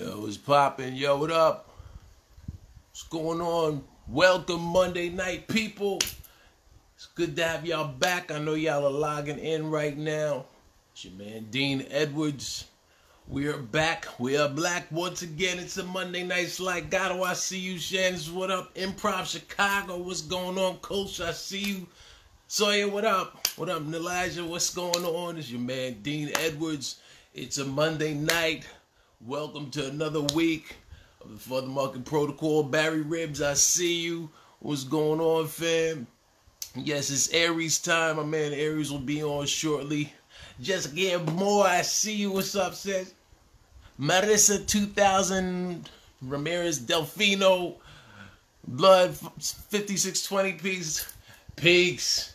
Yo, what's poppin'? Yo, what up? What's going on? Welcome Monday night, people. It's good to have y'all back. I know y'all are logging in right now. It's your man Dean Edwards. We are back. We are black once again. It's a Monday night slide. Gato, I see you. Shannon's what up? Improv Chicago. What's going on, Coach? I see you. Sawyer, what up? What up, Elijah? What's going on? It's your man Dean Edwards. It's a Monday night. Welcome to another week of the For the Market Protocol. Barry Ribs, I see you. What's going on, fam? Yes, it's Aries time. My man Aries will be on shortly. Just Jessica Moore, I see you. What's up, sis? Marissa 2000, Ramirez Delfino, Blood 5620 piece. Peace.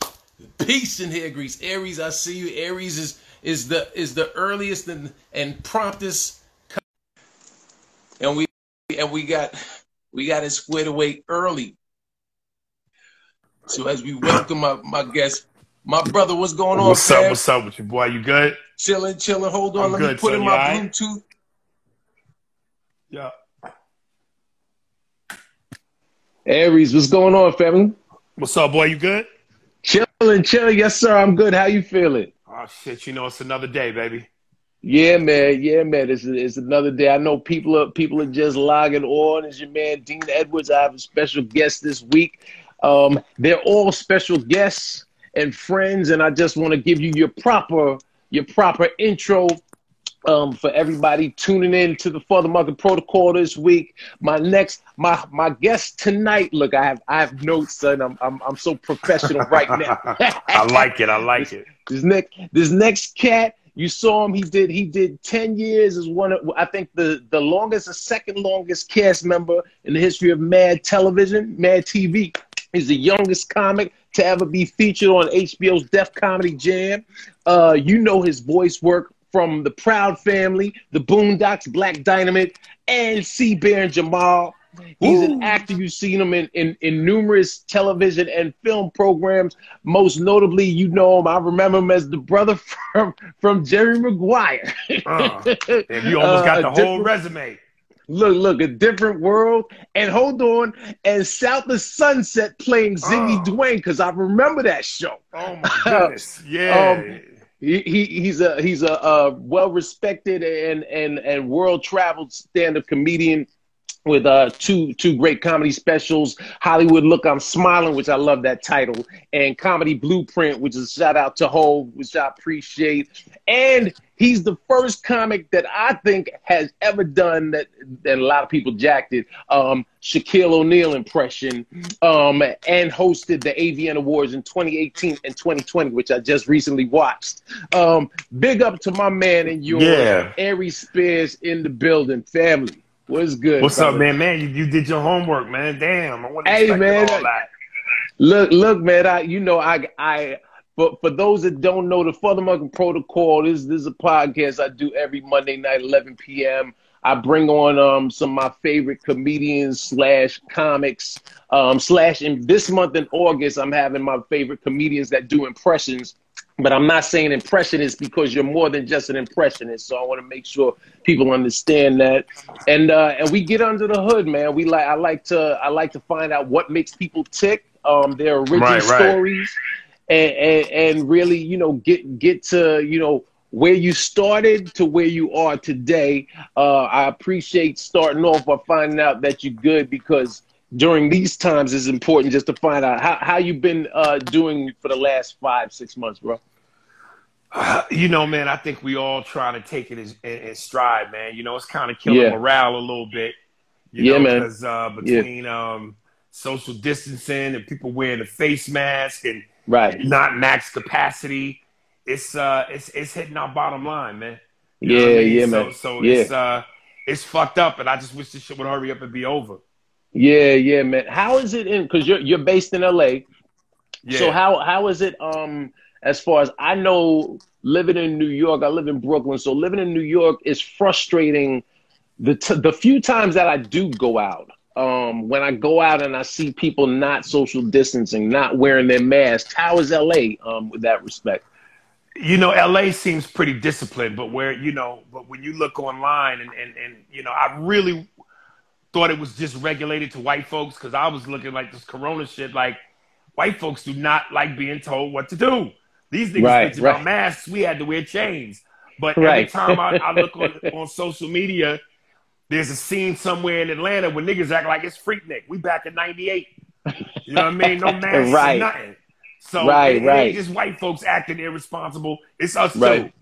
Peace in here, Greece. Aries, I see you. Aries is is the is the earliest and, and promptest and we and we got we got it squared away early. So as we welcome my, my guest, my brother, what's going on? What's up? What's up with you, boy? You good? Chilling, chilling. Hold on, I'm let good, me put son. in my all right? Bluetooth. Yeah. Aries, what's going on, family? What's up, boy? You good? Chilling, chilling. Yes, sir. I'm good. How you feeling? Oh shit! You know it's another day, baby. Yeah, man. Yeah, man. It's, it's another day. I know people are people are just logging on. It's your man Dean Edwards. I have a special guest this week. Um, they're all special guests and friends, and I just want to give you your proper your proper intro um, for everybody tuning in to the Father Market Protocol this week. My next, my my guest tonight. Look, I have I have notes, son. I'm I'm, I'm so professional right now. I like it. I like it. This next this next cat, you saw him. He did he did ten years as one of I think the the longest, the second longest cast member in the history of Mad Television, Mad TV. He's the youngest comic to ever be featured on HBO's Def Comedy Jam. Uh, you know his voice work from the Proud Family, the Boondocks, Black Dynamite, and C Bear and Jamal. He's an actor. You've seen him in, in, in numerous television and film programs. Most notably, you know him. I remember him as the brother from, from Jerry Maguire. Uh, you almost got Uh, the whole resume. Look, look, a different world. And hold on, and South of Sunset playing Zingy Oh. Dwayne, because I remember that show. Oh my goodness. Yeah. Um, He, he he's a he's a, uh well respected and and and world traveled stand up comedian with uh two two great comedy specials Hollywood Look I'm Smiling which I love that title and Comedy Blueprint which is a shout out to Hov which I appreciate. And he's the first comic that I think has ever done that and a lot of people jacked it um Shaquille O'Neal impression um and hosted the AVN Awards in 2018 and 2020 which I just recently watched. Um big up to my man and yours Yeah. Aries Spears in the building family what's good What's up, man? Man, you, you did your homework, man. Damn, I wasn't Hey, man. all that. Look, look, man. I, you know, I, I, for for those that don't know, the Father Market Protocol. This, this is a podcast I do every Monday night, 11 p.m. I bring on um some of my favorite comedians slash comics um slash in this month in August I'm having my favorite comedians that do impressions. But I'm not saying impressionist because you're more than just an impressionist. So I want to make sure people understand that. And uh, and we get under the hood, man. We like I like to I like to find out what makes people tick. Um, their original Right, right. stories, and, and and really you know get get to you know where you started to where you are today. Uh, I appreciate starting off by finding out that you're good because during these times it's important just to find out how, how you've been uh, doing for the last five six months, bro. Uh, you know, man, I think we all try to take it as, in, in stride, man. You know, it's kind of killing Yeah. morale a little bit. You Yeah, know, man. Because uh, between um, social distancing and people wearing a face mask and Right. not max capacity, it's uh, it's it's hitting our bottom line, man. You Yeah, I mean? yeah, so, man. So Yeah. it's uh, it's fucked up, and I just wish this shit would hurry up and be over. Yeah, yeah, man. How is it in? Because you're you're based in LA. Yeah. So how how is it? Um, as far as I know, living in New York, I live in Brooklyn. So living in New York is frustrating. The t- the few times that I do go out, um, when I go out and I see people not social distancing, not wearing their masks, how is LA um with that respect? you know, LA seems pretty disciplined, but where you know, but when you look online and and, and you know, I really thought it was just regulated to white folks because I was looking like this Corona shit. Like white folks do not like being told what to do. These niggas right, bitch right. about masks. We had to wear chains. But right. every time I, I look on, on social media, there's a scene somewhere in Atlanta where niggas act like it's Freaknik. We back in '98. You know what I mean? No masks, right. nothing. So right, it, right. Just white folks acting irresponsible. It's us right.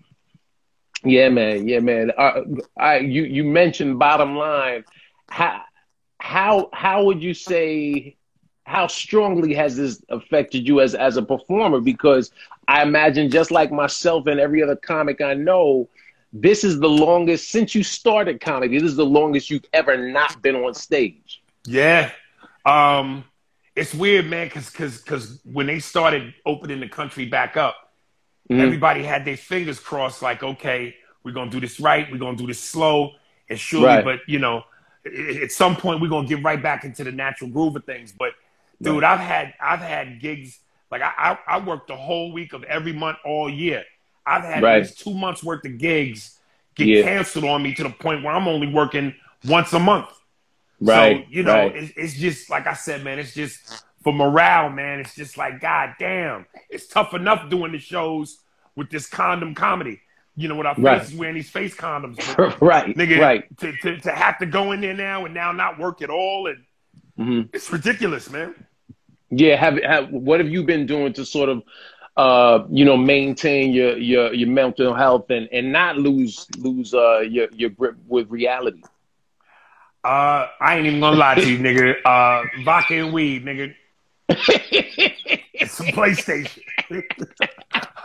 too. Yeah, man. Yeah, man. Uh, I you you mentioned bottom line. How how how would you say how strongly has this affected you as as a performer? Because I imagine just like myself and every other comic I know, this is the longest since you started comedy. This is the longest you've ever not been on stage. Yeah. Um it's weird, man, because because because when they started opening the country back up, mm-hmm. everybody had their fingers crossed, like, okay, we're gonna do this right, we're gonna do this slow and surely, right. but you know, at some point we're gonna get right back into the natural groove of things. But dude, right. I've had I've had gigs like I, I, I worked the whole week of every month all year. I've had right. two months worth of gigs get yeah. canceled on me to the point where I'm only working once a month. Right. So, you know, right. it's, it's just like I said, man, it's just for morale, man. It's just like, God damn, it's tough enough doing the shows with this condom comedy. You know, with our right. faces wearing these face condoms. Right. Nigga, right. To, to, to have to go in there now and now not work at all. And mm-hmm. it's ridiculous, man. Yeah. Have, have, what have you been doing to sort of, uh, you know, maintain your, your, your mental health and, and not lose, lose, uh, your, your grip with reality? Uh, I ain't even gonna lie to you, nigga. Uh, vodka and weed, nigga. it's a PlayStation.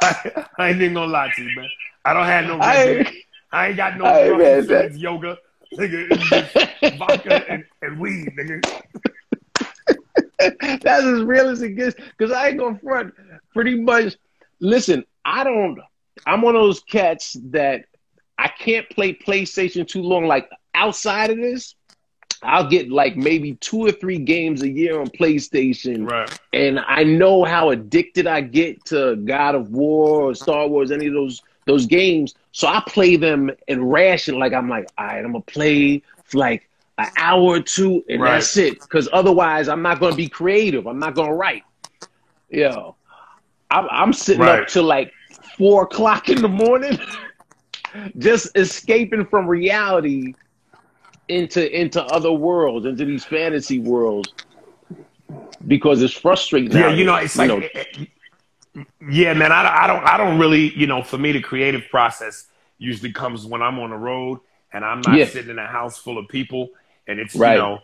I, I, ain't even gonna lie to you, man. I don't have no. I, I ain't got no I, man, that... yoga, nigga. Vodka and, and weed, nigga. That's as real as it gets. Cause I ain't gonna front. Pretty much. Listen, I don't. I'm one of those cats that I can't play PlayStation too long. Like outside of this, I'll get like maybe two or three games a year on PlayStation. Right. And I know how addicted I get to God of War or Star Wars, any of those those games. So I play them and ration like I'm like, all right, I'm gonna play for like an hour or two and right. that's it. Cause otherwise I'm not gonna be creative. I'm not gonna write. Yo. I'm, I'm sitting right. up till like four o'clock in the morning, just escaping from reality into into other worlds, into these fantasy worlds, because it's frustrating. Yeah, you know, it's like, know. Yeah, man. I, I don't, I don't really, you know, for me, the creative process usually comes when I'm on the road and I'm not yeah. sitting in a house full of people, and it's right. you know.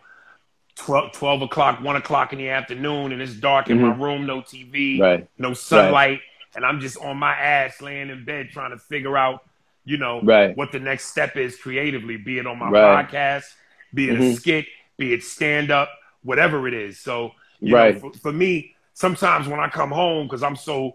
12, 12 o'clock, 1 o'clock in the afternoon, and it's dark in mm-hmm. my room, no TV, right. no sunlight, right. and I'm just on my ass laying in bed trying to figure out you know, right. what the next step is creatively, be it on my podcast, be it mm-hmm. a skit, be it stand up, whatever it is. So, you right. know, for, for me, sometimes when I come home, because I'm so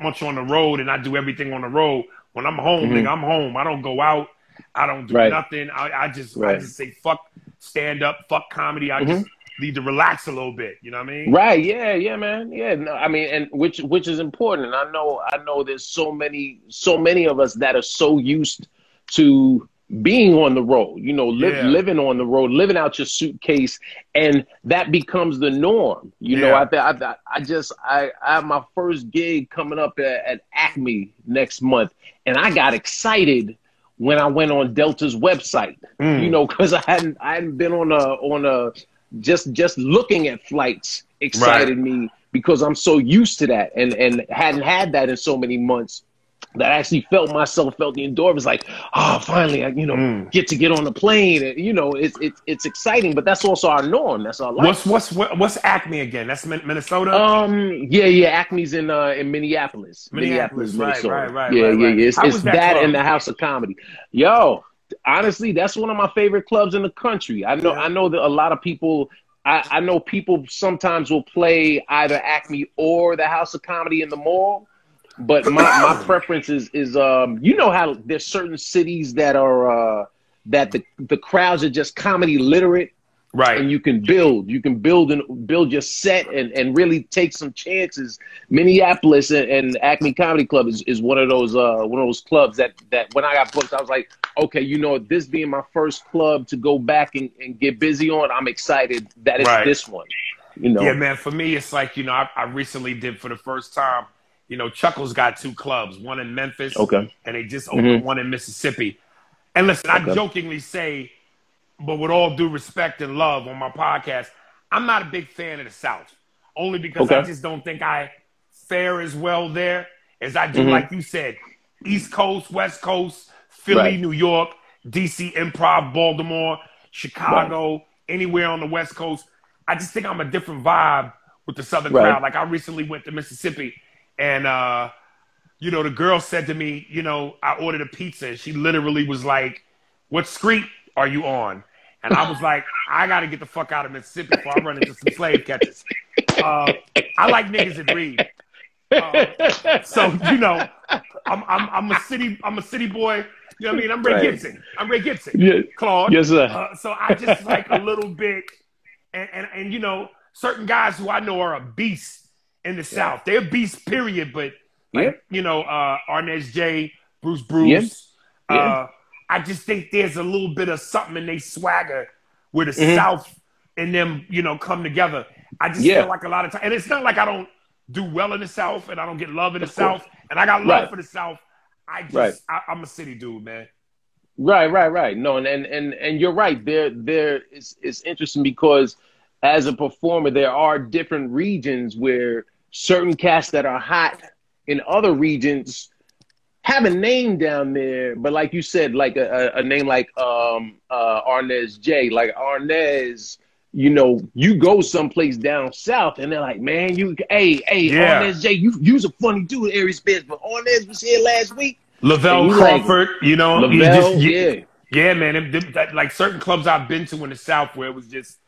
much on the road and I do everything on the road, when I'm home, mm-hmm. nigga, I'm home. I don't go out. I don't do right. nothing. I, I just I just say fuck stand up, fuck comedy. I mm-hmm. just need to relax a little bit. You know what I mean? Right. Yeah. Yeah, man. Yeah. No, I mean, and which which is important. And I know. I know. There's so many so many of us that are so used to being on the road. You know, li- yeah. living on the road, living out your suitcase, and that becomes the norm. You yeah. know, I, I I just I, I have my first gig coming up at, at Acme next month, and I got excited when I went on Delta's website, mm. you know, because I hadn't I hadn't been on a on a just just looking at flights excited right. me because I'm so used to that and and hadn't had that in so many months that I actually felt myself felt the endorphins like oh finally I you know mm. get to get on the plane and you know it's it's it's exciting but that's also our norm that's our life. What's what's what's Acme again? That's Minnesota. Um yeah yeah Acme's in uh in Minneapolis Minneapolis, Minneapolis Minnesota. Right, right, right, yeah right, yeah yeah it's, it's that, that and the House of Comedy. Yo, honestly, that's one of my favorite clubs in the country. I know, yeah. I know that a lot of people. I, I know people sometimes will play either Acme or the House of Comedy in the mall, but my, my preference is is um you know how there's certain cities that are uh that the the crowds are just comedy literate Right. And you can build. You can build and build your set and, and really take some chances. Minneapolis and, and Acme Comedy Club is, is one of those uh one of those clubs that that when I got booked, I was like, okay, you know, this being my first club to go back and, and get busy on, I'm excited that it's right. this one. You know. Yeah, man. For me, it's like you know, I, I recently did for the first time. You know, Chuckles got two clubs, one in Memphis, okay, and they just opened mm-hmm. one in Mississippi. And listen, okay. I jokingly say but with all due respect and love on my podcast, I'm not a big fan of the South, only because okay. I just don't think I fare as well there as I do, mm-hmm. like you said, East Coast, West Coast, Philly, right. New York, DC Improv, Baltimore, Chicago, right. anywhere on the West Coast. I just think I'm a different vibe with the Southern right. crowd. Like I recently went to Mississippi and, uh, you know, the girl said to me, you know, I ordered a pizza and she literally was like, what street are you on? And I was like, I got to get the fuck out of Mississippi before I run into some slave catchers. Uh, I like niggas that read. Uh, so you know, I'm, I'm I'm a city I'm a city boy. You know what I mean? I'm Ray right. Gibson. I'm Ray Gibson. Yeah. Claude. Yes, sir. Uh, so I just like a little bit, and, and and you know, certain guys who I know are a beast in the yeah. South. They're beasts, period. But like, yeah. you know, uh, Arnez J, Bruce Bruce. Yeah. Uh, I just think there's a little bit of something in they swagger where the mm-hmm. South and them, you know, come together. I just feel like a lot of time, and it's not like I don't do well in the South and I don't get love in the South, and I got love right. for the South. I just, right. I, am a city dude, man. Right, right, right. No, and and and, and you're right. There, there is it's interesting because as a performer, there are different regions where certain casts that are hot in other regions have a name down there, but like you said, like a, a, name like um, uh, Arnez J, like Arnez, you know, you go someplace down south and they're like, man, you, hey, hey, yeah. Arnez J, you, you's a funny dude, Aries Spears, but Arnez was here last week. Lavelle Crawford, like, you know, Lavelle, just, yeah, yeah, man. It, it, that, like certain clubs I've been to in the south where it was just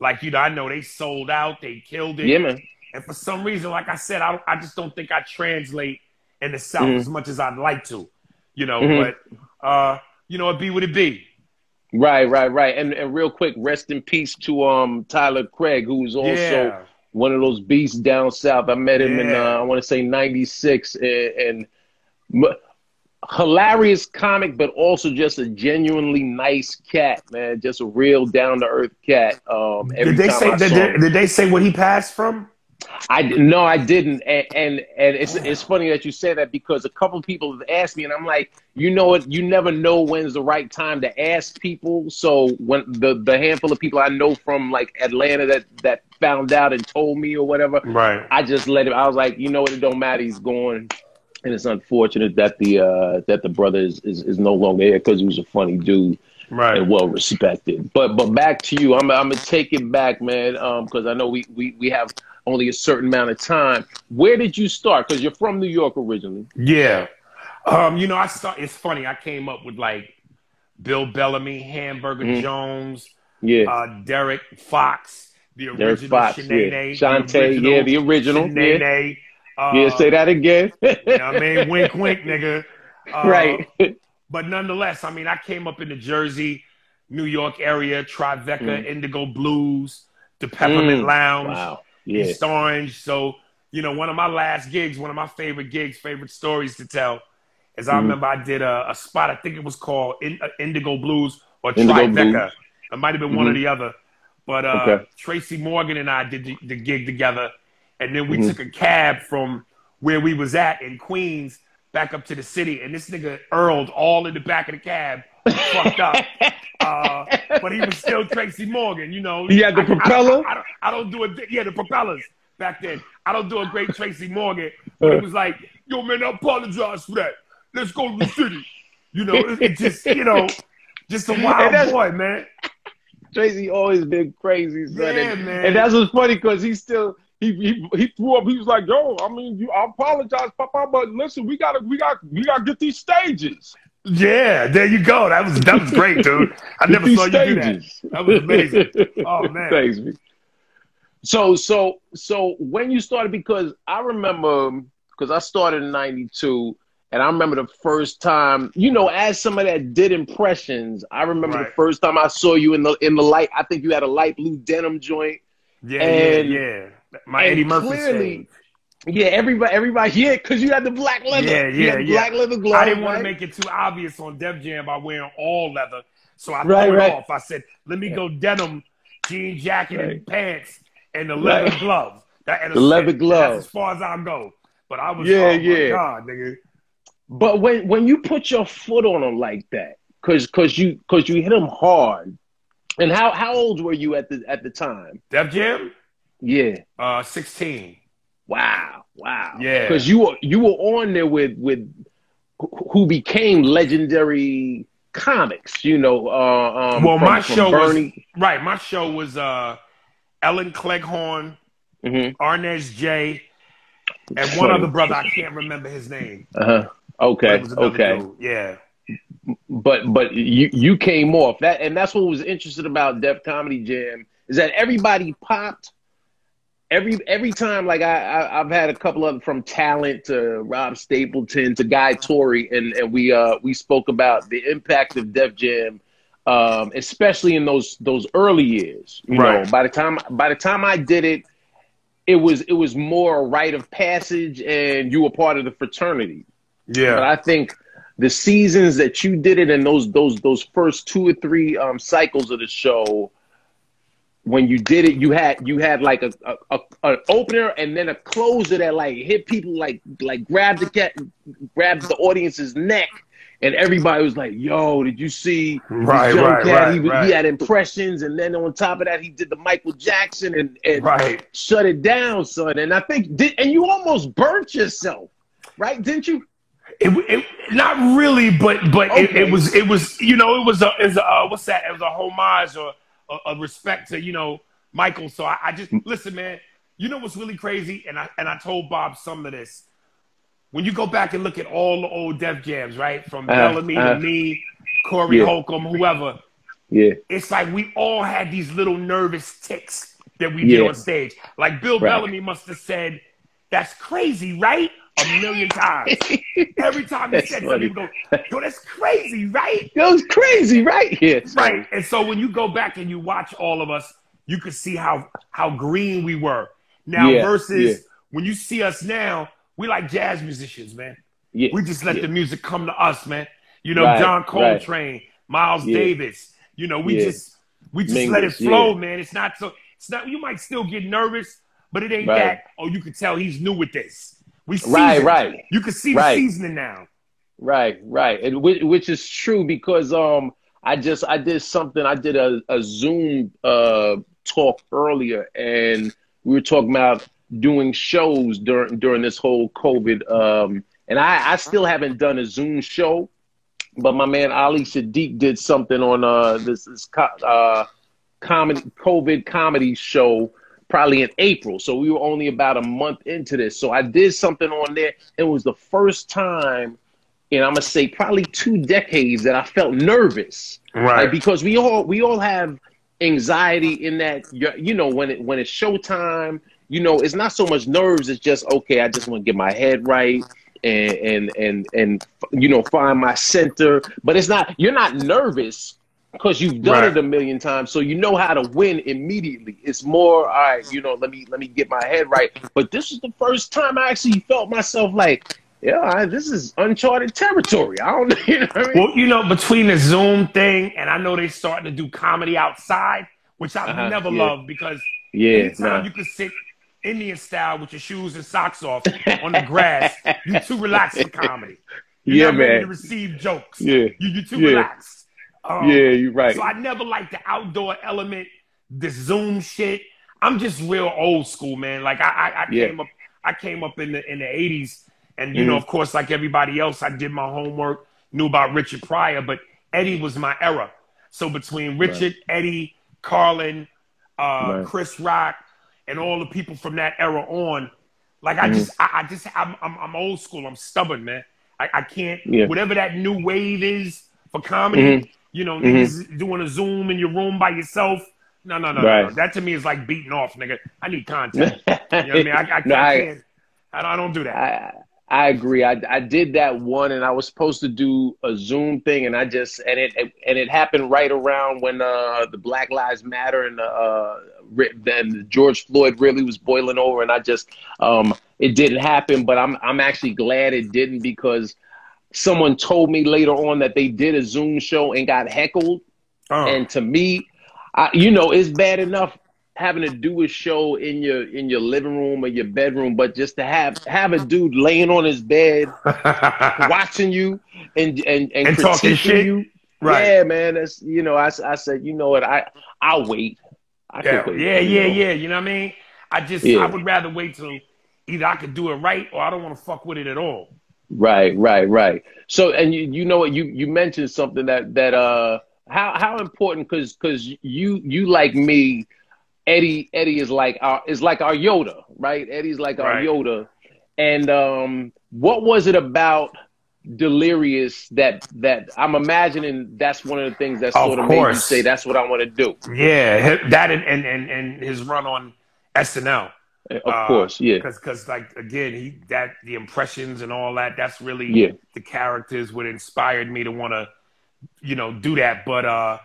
like you know, I know they sold out, they killed it, yeah, man. And for some reason, like I said, I, I just don't think I translate in the South mm-hmm. as much as I'd like to, you know. Mm-hmm. But uh, you know, it be what it be. Right, right, right. And and real quick, rest in peace to um Tyler Craig, who's also yeah. one of those beasts down south. I met him yeah. in uh, I want to say '96, and, and m- hilarious comic, but also just a genuinely nice cat, man. Just a real down to earth cat. Um, did they say did, did, they say what he passed from? I no, I didn't, and, and and, it's it's funny that you say that because a couple of people have asked me, and I'm like, you know what? You never know when's the right time to ask people. So when the the handful of people I know from like Atlanta that that found out and told me or whatever, right? I just let him. I was like, you know what? It don't matter. He's going, and it's unfortunate that the uh that the brother is is, is no longer here because he was a funny dude right and well respected but but back to you i'm, I'm gonna take it back man um because i know we, we we have only a certain amount of time. Where did you start? Because you're from New York originally. Yeah. Um, you know, I start. It's funny. I came up with like Bill Bellamy, Hamburger mm. Jones, yeah, uh, Derek Fox, the original Fox, yeah. Shantae, yeah, the original, Shanae, yeah. Uh, yeah, say that again. you know I mean, wink, wink, nigga. Uh, right. but nonetheless, I mean, I came up in the Jersey, New York area, Tribeca, mm. Indigo Blues, the Peppermint mm. Lounge. Wow yeah. East Orange. So, you know, one of my last gigs, one of my favorite gigs, favorite stories to tell is I mm-hmm. remember I did a, a, spot, I think it was called In, uh, Indigo Blues or Indigo Tribeca. Blues. It might have been mm-hmm. one or mm-hmm. the other. But uh, okay. Tracy Morgan and I did the, the gig together. And then we mm-hmm. took a cab from where we was at in Queens back up to the city. And this nigga Earled all in the back of the cab, fucked up. Uh, but he was still Tracy Morgan, you know. He had the I, propeller. I, I, don't, I don't do it. Yeah, the propellers back then. I don't do a great Tracy Morgan, but it was like, yo, man, I apologize for that. Let's go to the city. You know, it, it just, you know, just a wild boy, man. Tracy always been crazy, son. Yeah, and, man. and that's what's funny because he still he, he he threw up. He was like, "Yo, I mean, you, I apologize, Papa, but listen, we gotta we got we gotta get these stages." Yeah, there you go. That was that was great, dude. I never saw you do that. That was amazing. Oh man. Thanks. So so so when you started, because I remember um, because I started in '92, And I remember the first time, you know, as somebody that did impressions, I remember right. the first time I saw you in the in the light. I think you had a light blue denim joint. Yeah, and, yeah, yeah. My Eddie Murphy clearly, Yeah, everybody, everybody, yeah, because you had the black leather. Yeah, yeah, yeah. Black leather gloves. I didn't want to make it too obvious on Def Jam by wearing all leather, so I right, threw it right. off. I said, "Let me go denim, jean jacket, right. and pants, and the leather right. gloves." That, the leather gloves. as far as I go. But I was, yeah, oh yeah. God, nigga. But when when you put your foot on them like that, cause cause you cause you hit them hard. And how how old were you at the at the time? Def Jam. Yeah. Uh, sixteen. Wow, wow. Yeah. Because you were you were on there with with who became legendary comics. You know. Uh, um, well, from, my show Bernie. was right. My show was uh, Ellen Cleghorne, mm-hmm. Arnez J, and one other brother. I can't remember his name. Uh huh. Okay. Okay. Dude. Yeah. But but you you came off that, and that's what was interesting about Def Comedy Jam is that everybody popped. Every every time, like I, I have had a couple of them from Talent to Rob Stapleton to Guy Torry, and and we uh we spoke about the impact of Def Jam um, especially in those those early years. You right. know, by the time by the time I did it, it was it was more a rite of passage, and you were part of the fraternity. Yeah. But I think the seasons that you did it in those those those first two or three um, cycles of the show, when you did it, you had you had like a, a, a, an opener and then a closer that like hit people like like grabbed the cat, grabbed the audience's neck, and everybody was like, "Yo, did you see right, right? Right, he, right. he had impressions, and then on top of that, he did the Michael Jackson and, and right. shut it down, son. And I think, did, and you almost burnt yourself, right? Didn't you? It, it not really, but but okay. it, it, was it was you know it was a, it was a uh, what's that? It was a homage or a, a respect to you know Michael. So I, I, just listen, man. You know what's really crazy, and I and I told Bob some of this. When you go back and look at all the old Def Jams, right, from uh, Bellamy uh, to me, Corey yeah. Holcomb, whoever. Yeah, it's like we all had these little nervous tics that we yeah. did on stage. Like Bill right. Bellamy must have said, "That's crazy, right?" A million times. Every time he said something, people go, yo, that's crazy, right? That was crazy, right? Yes. Right. And so when you go back and you watch all of us, you can see how how green we were. Now yeah, versus yeah. when you see us now, we like jazz musicians, man. Yeah, we just let the music come to us, man. You know, right, John Coltrane, right. Miles Davis. You know, we just we just let it flow, man. It's not so it's not you might still get nervous, but it ain't right. that, oh, you can tell he's new with this. We right, right. You can see right. the seasoning now. Right, right, and which, which is true because um I just I did something I did a, a Zoom uh talk earlier and we were talking about doing shows during during this whole COVID um and I I still haven't done a Zoom show, but my man Ali Siddiq did something on uh this this uh comedy COVID comedy show probably in April. So we were only about a month into this. So I did something on there. It was the first time and I'm gonna say probably two decades that I felt nervous. Right. Like, because we all we all have anxiety in that you know when it when it's showtime, you know, it's not so much nerves, it's just okay, I just want to get my head right and and and and you know find my center. But it's not you're not nervous because you've done right. it a million times, so you know how to win immediately. It's more, all right, you know, let me let me get my head right. But this is the first time I actually felt myself like, yeah, this is uncharted territory. I don't know. You know I mean? Well, you know, between the Zoom thing and I know they're starting to do comedy outside, which I've uh-huh, never yeah. loved because yeah, anytime nah. you can sit Indian style with your shoes and socks off on the grass, you're too relaxed for comedy. You're yeah, man. ready to receive jokes. Yeah, you, you're too yeah. relaxed. Um, yeah, you're right. So I never liked the outdoor element, the Zoom shit. I'm just real old school, man. Like I, I, I yeah. came up, I came up in the in the '80s, and you mm-hmm. know, of course, like everybody else, I did my homework, knew about Richard Pryor, but Eddie was my era. So between Richard, right. Eddie, Carlin, uh, right. Chris Rock, and all the people from that era on, like I mm-hmm. just, I, I just, I'm, I'm, I'm, old school. I'm stubborn, man. I, I can't. Yeah. Whatever that new wave is for comedy. Mm-hmm you know, mm-hmm. doing a Zoom in your room by yourself. No, no, no, right. no, That to me is like beating off, nigga. I need content. you know what I mean? I, I, no, I, I can't. I, I don't do that. I, I agree. I, I did that one, and I was supposed to do a Zoom thing, and I just and it and it happened right around when uh, the Black Lives Matter and uh, then George Floyd really was boiling over, and I just um, it didn't happen. But I'm I'm actually glad it didn't because someone told me later on that they did a Zoom show and got heckled, oh. and to me, I, you know, it's bad enough having to do a show in your in your living room or your bedroom, but just to have have a dude laying on his bed watching you and and and, and talking shit. you. Right. Yeah, man. That's you know, I, I said, you know what, I I'll wait. I yeah, wait, yeah, yeah, know? yeah. You know what I mean? I just yeah. I would rather wait till either I could do it right or I don't want to fuck with it at all. Right, right, right. So and you you know what you you mentioned something that that uh how how important because because you you like me Eddie Eddie is like our is like our Yoda, right? Eddie's like our right. Yoda. And um, what was it about Delirious that that I'm imagining that's one of the things that sort of, of made you say that's what I want to do. Yeah, that and and and, and his run on SNL. Of uh, course, yeah. Because because like again, he that the impressions and all that. That's really yeah. the characters what inspired me to want to, you know, do that. But uh,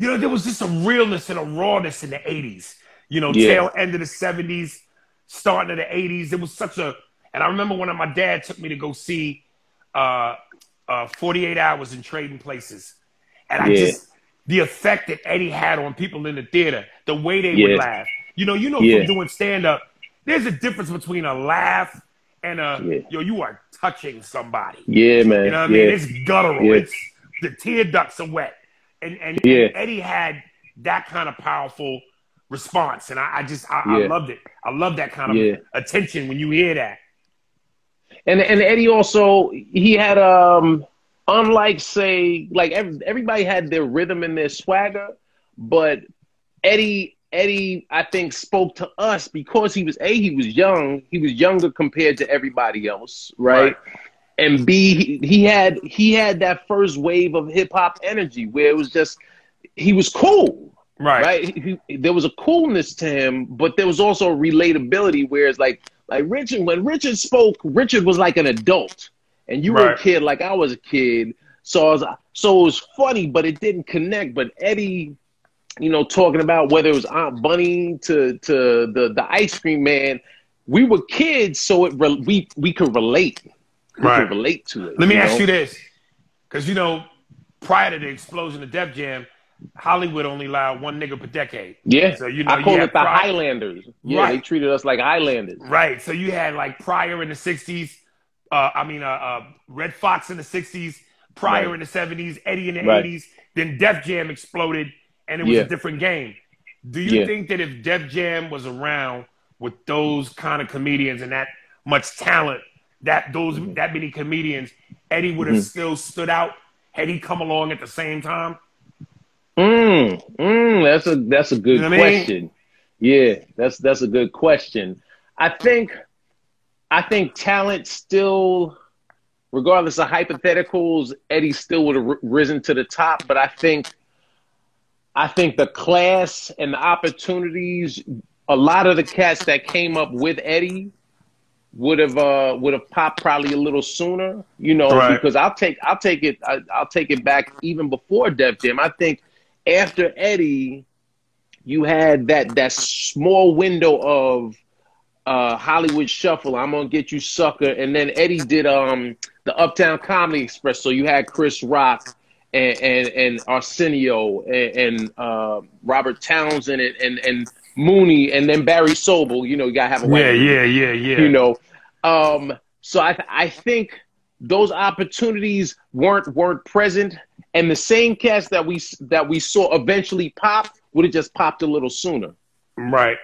you know, there was just a realness and a rawness in the 80s. You know, yeah. tail end of the 70s, starting of the 80s. It was such a, and I remember when my dad took me to go see uh, uh, 48 Hours in Trading Places. And I yeah. just, the effect that Eddie had on people in the theater, the way they would laugh. You know, you know, from doing stand up, there's a difference between a laugh and a, yo, you are touching somebody. Yeah, man. You know what I mean? It's guttural. It's, the tear ducts are wet and and, yeah. and Eddie had that kind of powerful response, and I, I just I, yeah. I, loved it. I love that kind of yeah. attention when you hear that. And and Eddie also he had um unlike say like every, everybody had their rhythm and their swagger, but Eddie Eddie I think spoke to us because he was a he was young he was younger compared to everybody else right. right and B he had he had that first wave of hip hop energy where it was just he was cool. Right. Right. He, he, there was a coolness to him, but there was also a relatability where it's like like Richard when Richard spoke, Richard was like an adult. And you right. were a kid like I was a kid. So I was, so it was funny, but it didn't connect. But Eddie, you know, talking about whether it was Aunt Bunny to to the the ice cream man, we were kids, so it we we could relate right. can relate to it. Let me ask you this, because you know, prior to the explosion of Def Jam, Hollywood only allowed one nigga per decade. Yeah. So you know, I call it the prior, Highlanders. Yeah, right. they treated us like Highlanders. Right. So you had like Pryor in the '60s. Uh, I mean, uh, uh, Redd Foxx in the '60s. Pryor right. in the '70s. Eddie in the right. '80s. Then Def Jam exploded, and it was yeah. a different game. Do you yeah. think that if Def Jam was around with those kind of comedians and that much talent, that those mm-hmm. that many comedians, Eddie would have mm-hmm. still stood out had he come along at the same time? Mm, mm, that's a that's a good you know question. I mean? Yeah, that's that's a good question. I think I think talent still, regardless of hypotheticals, Eddie still would have r- risen to the top. But I think I think the class and the opportunities, a lot of the cats that came up with Eddie would have uh would have popped probably a little sooner, you know, right. because I'll take I'll take it I, will take it back even before Def Jam. I think after Eddie, you had that that small window of uh Hollywood Shuffle. I'm gonna get you, sucker, and then Eddie did um the Uptown Comedy Express. So you had Chris Rock. And, and, and Arsenio and, and uh, Robert Townsend and, and, and Mooney and then Barry Sobel. You know, you gotta have a yeah, yeah, yeah, yeah. You know, um, so I I think those opportunities weren't weren't present, and the same cast that we that we saw eventually pop would have just popped a little sooner. Right.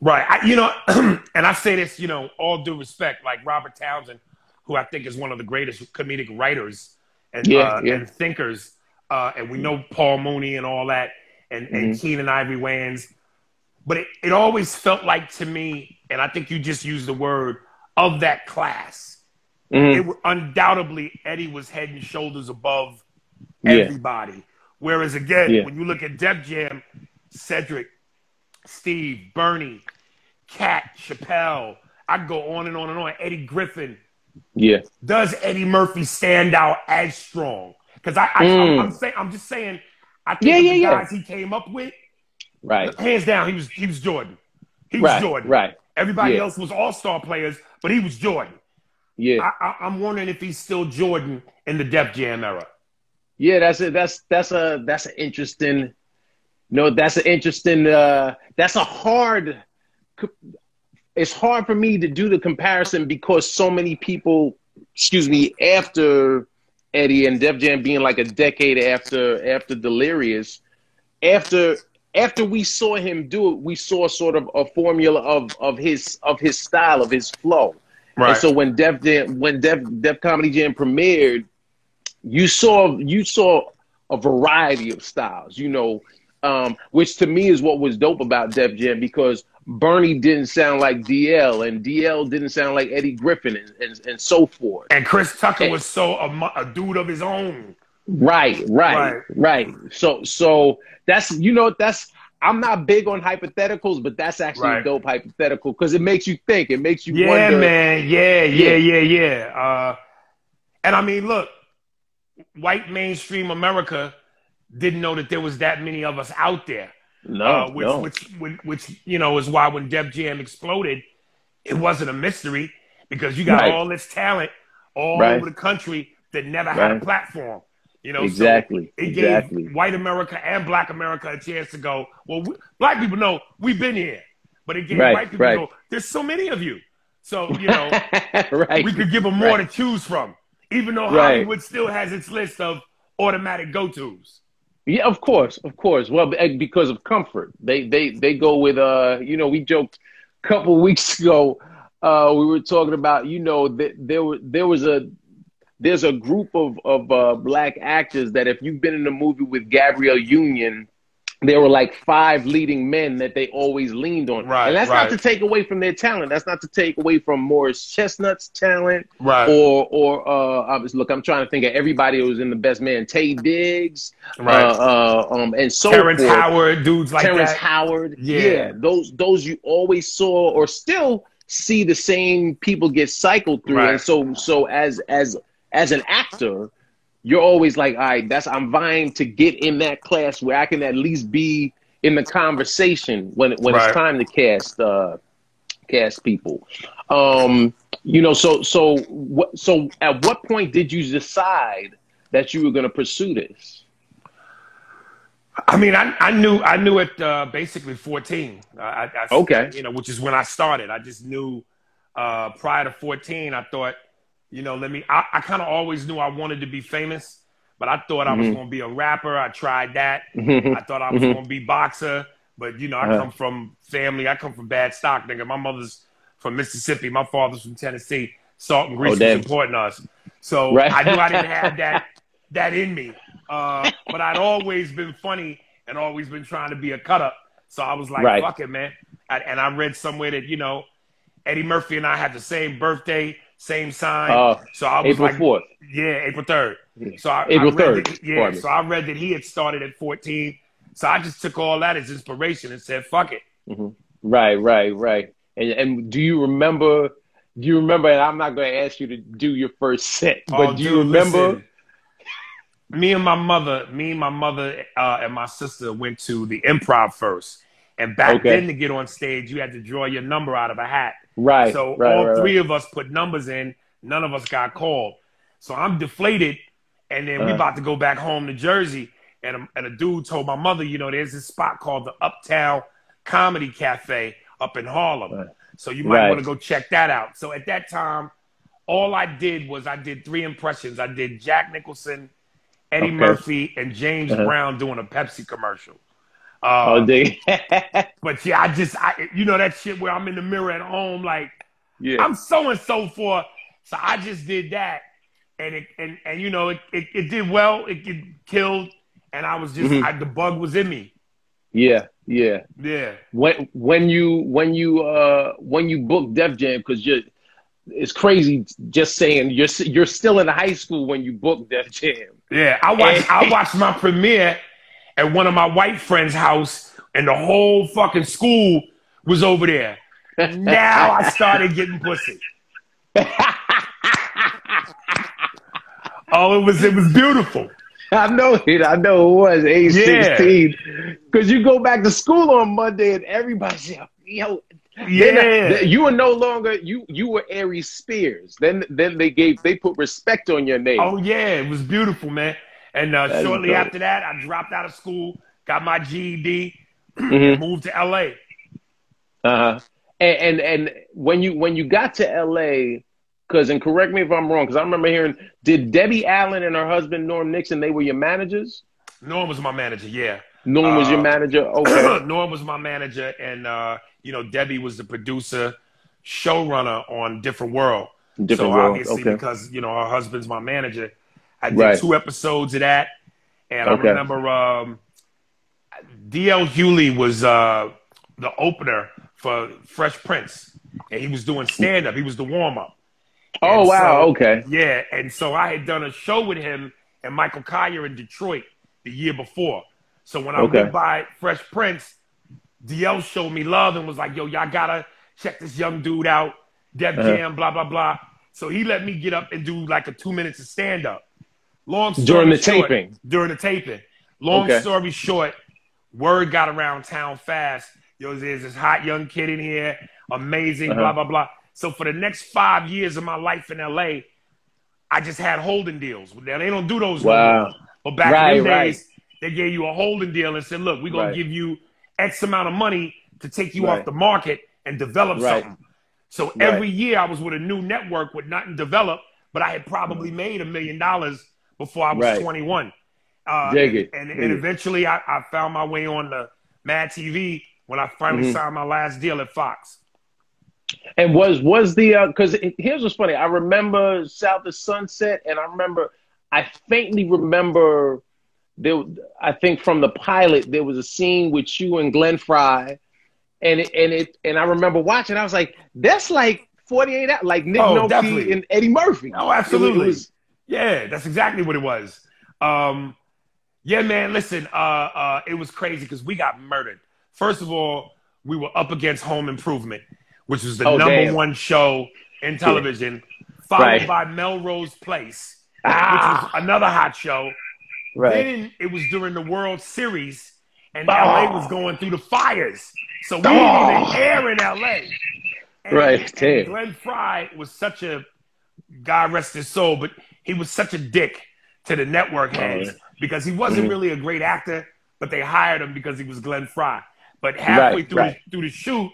Right. I, you know, and I say this, you know, all due respect, like Robert Townsend, who I think is one of the greatest comedic writers and yeah, uh, yeah. and thinkers, uh, and we know Paul Mooney and all that, and, mm-hmm. and Keenen Ivory Wayans. But it, it always felt like to me, and I think you just used the word of that class. Mm-hmm. It, undoubtedly, Eddie was head and shoulders above yeah. everybody. Whereas again, yeah. when you look at Def Jam, Cedric, Steve, Bernie, Katt, Chappelle, I go on and on and on. Eddie Griffin. Yeah. Does Eddie Murphy stand out as strong? Because I, I mm. I'm, I'm, saying, I'm just saying, I think yeah, yeah, the yeah. guys he came up with, right, hands down, he was he was Jordan. He was right, Jordan. Right. Everybody yeah. else was all star players, but he was Jordan. Yeah. I, am wondering if he's still Jordan in the Def Jam era. Yeah, that's it. that's that's a that's an interesting. No, that's an interesting. Uh, that's a hard. It's hard for me to do the comparison because so many people, excuse me, after Eddie and Def Jam being like a decade after after Delirious, after after we saw him do it, we saw sort of a formula of of his of his style of his flow. Right. And so when Def Jam when Def Def Comedy Jam premiered, you saw you saw a variety of styles. You know, um, which to me is what was dope about Def Jam because Bernie didn't sound like DL, and DL didn't sound like Eddie Griffin, and, and, and so forth. And Chris Tucker and, was so a, a, dude of his own. Right, right, right, right. So, so that's you know that's I'm not big on hypotheticals, but that's actually right. a dope hypothetical because it makes you think. It makes you wonder. yeah, wonder. man, yeah, yeah, yeah, yeah. Uh, and I mean, look, white mainstream America didn't know that there was that many of us out there. No, uh, which, no. which, which, which, you know, is why when Def Jam exploded, it wasn't a mystery because you got right. all this talent all right. over the country that never right. had a platform. You know, exactly. So it exactly. gave white America and Black America a chance to go. Well, we, black people know we've been here, but it gave white people know there's so many of you. So you know, right. we could give them more to choose from, even though Hollywood still has its list of automatic go tos. Yeah, of course, of course. Well, because of comfort, they they they go with uh, you know, we joked a couple weeks ago. Uh, we were talking about, you know, that there was there was a there's a group of of uh, black actors that if you've been in a movie with Gabrielle Union, there were like five leading men that they always leaned on. Right, and that's right. not to take away from their talent. That's not to take away from Morris Chestnut's talent. Right. Or or uh obviously, look, I'm trying to think of everybody who was in the best man. Taye Diggs. Right. Uh, uh, um and so Terrence forth. Howard, dudes like Terrence that. Howard. Yeah. yeah. Those those you always saw or still see the same people get cycled through. Right. And so so as as as an actor, you're always like, all right, that's I'm vying to get in that class where I can at least be in the conversation when when right. it's time to cast uh, cast people. Um, you know, so so what so at what point did you decide that you were going to pursue this? I mean, I, I knew I knew it uh, basically 14. I, I, okay, you know, which is when I started. I just knew uh, prior to 14. I thought you know, let me. I, I kind of always knew I wanted to be famous, but I thought I was mm-hmm. going to be a rapper. I tried that. I thought I was mm-hmm. going to be boxer, but you know, I uh-huh. come from family. I come from bad stock, nigga. My mother's from Mississippi. My father's from Tennessee. Salt and grease oh, was important to us. So right. I knew I didn't have that that in me. Uh, but I'd always been funny and always been trying to be a cut up. So I was like, right. fuck it, man. I, and I read somewhere that, you know, Eddie Murphy and I had the same birthday same sign. Uh, so I was April like, 4th. Yeah, April 3rd. So I, April I 3rd. That, yeah, so I read that he had started at 14. So I just took all that as inspiration and said, fuck it. Mm-hmm. Right, right, right. And, and do you remember, do you remember, and I'm not going to ask you to do your first set, but oh, do you remember? Listen, me and my mother, me and my mother uh, and my sister went to the improv first. And back okay. then, to get on stage, you had to draw your number out of a hat. Right. So right, all right, three right. of us put numbers in. None of us got called. So I'm deflated. And then uh we uh-huh. about to go back home to Jersey. And a, and a dude told my mother, you know, there's this spot called the Uptown Comedy Cafe up in Harlem. Right. So you might want to go check that out. So at that time, all I did was I did three impressions. I did Jack Nicholson, Eddie okay. Murphy, and James uh-huh. Brown doing a Pepsi commercial. Uh, oh, dig. but yeah, I just, I, you know, that shit where I'm in the mirror at home, like, yeah. I'm so and so for. So I just did that, and it, and and you know, it it, it did well. It, it killed, and I was just, mm-hmm. I, the bug was in me. Yeah, yeah, yeah. When when you when you uh when you book Def Jam because you it's crazy just saying you're you're still in high school when you book Def Jam. Yeah, I watched I watched my premiere at one of my white friends' house, and the whole fucking school was over there. now I started getting pussy. oh, it was it was beautiful. I know it. I know it was age yeah. sixteen. Because you go back to school on Monday and everybody's like, yo, uh, yeah. you were no longer you. You were Aries Spears. Then then they gave they put respect on your name. Oh yeah, it was beautiful, man. And uh, shortly after that, I dropped out of school, got my GED, mm-hmm. moved to LA. Uh huh. And, and and when you when you got to LA, because and correct me if I'm wrong, because I remember hearing, did Debbie Allen and her husband Norm Nixon they were your managers? Norm was my manager. Yeah. Norm was uh, your manager. Okay. Norm was my manager, and uh, you know Debbie was the producer, showrunner on Different World. Different so World. obviously, okay. because you know her husband's my manager, I did right. two episodes of that, and okay. I remember um, D.L. Hughley was uh, the opener for Fresh Prince, and he was doing stand up. He was the warm up. Oh and wow! So, okay. Yeah, and so I had done a show with him and Michael Colyar in Detroit the year before. So when I okay. went by Fresh Prince, DL showed me love and was like, "Yo, y'all gotta check this young dude out, Def uh-huh. Jam, blah blah blah." So he let me get up and do like a two minutes of stand up. Long during the short, taping. During the taping. Long okay. story short, word got around town fast. Yo, there's this hot young kid in here, amazing, uh-huh. blah blah blah. So for the next five years of my life in LA, I just had holding deals. Now they don't do those wow. But back right, in the days, right. they gave you a holding deal and said, "Look, we're gonna right. give you X amount of money to take you off the market and develop something." So every year I was with a new network with nothing developed, but I had probably made a million dollars before I was 21. Uh, Dig it. And, and, and eventually I, I, found my way on the Mad TV when I finally mm-hmm. signed my last deal at Fox. And was was the because uh, here's what's funny. I remember South of Sunset, and I remember I faintly remember there. I think from the pilot there was a scene with you and Glenn Frey, and it, and it and I remember watching. I was like, that's like 48 hours, like Nick oh, Nolte and Eddie Murphy. Oh, absolutely. Was, yeah, that's exactly what it was. Um, yeah, man. Listen, uh, uh, it was crazy because we got murdered. First of all, we were up against Home Improvement which was the oh, number damn. one show in television, followed right. by Melrose Place, ah. which was another hot show. Right. Then it was during the World Series, and oh. LA was going through the fires. So we oh. didn't even air in LA. And, right. And Glenn Frey was such a God rest his soul, but he was such a dick to the network oh, heads oh, because he wasn't mm-hmm. really a great actor, but they hired him because he was Glenn Frey. But halfway right, through right. The, through the shoot,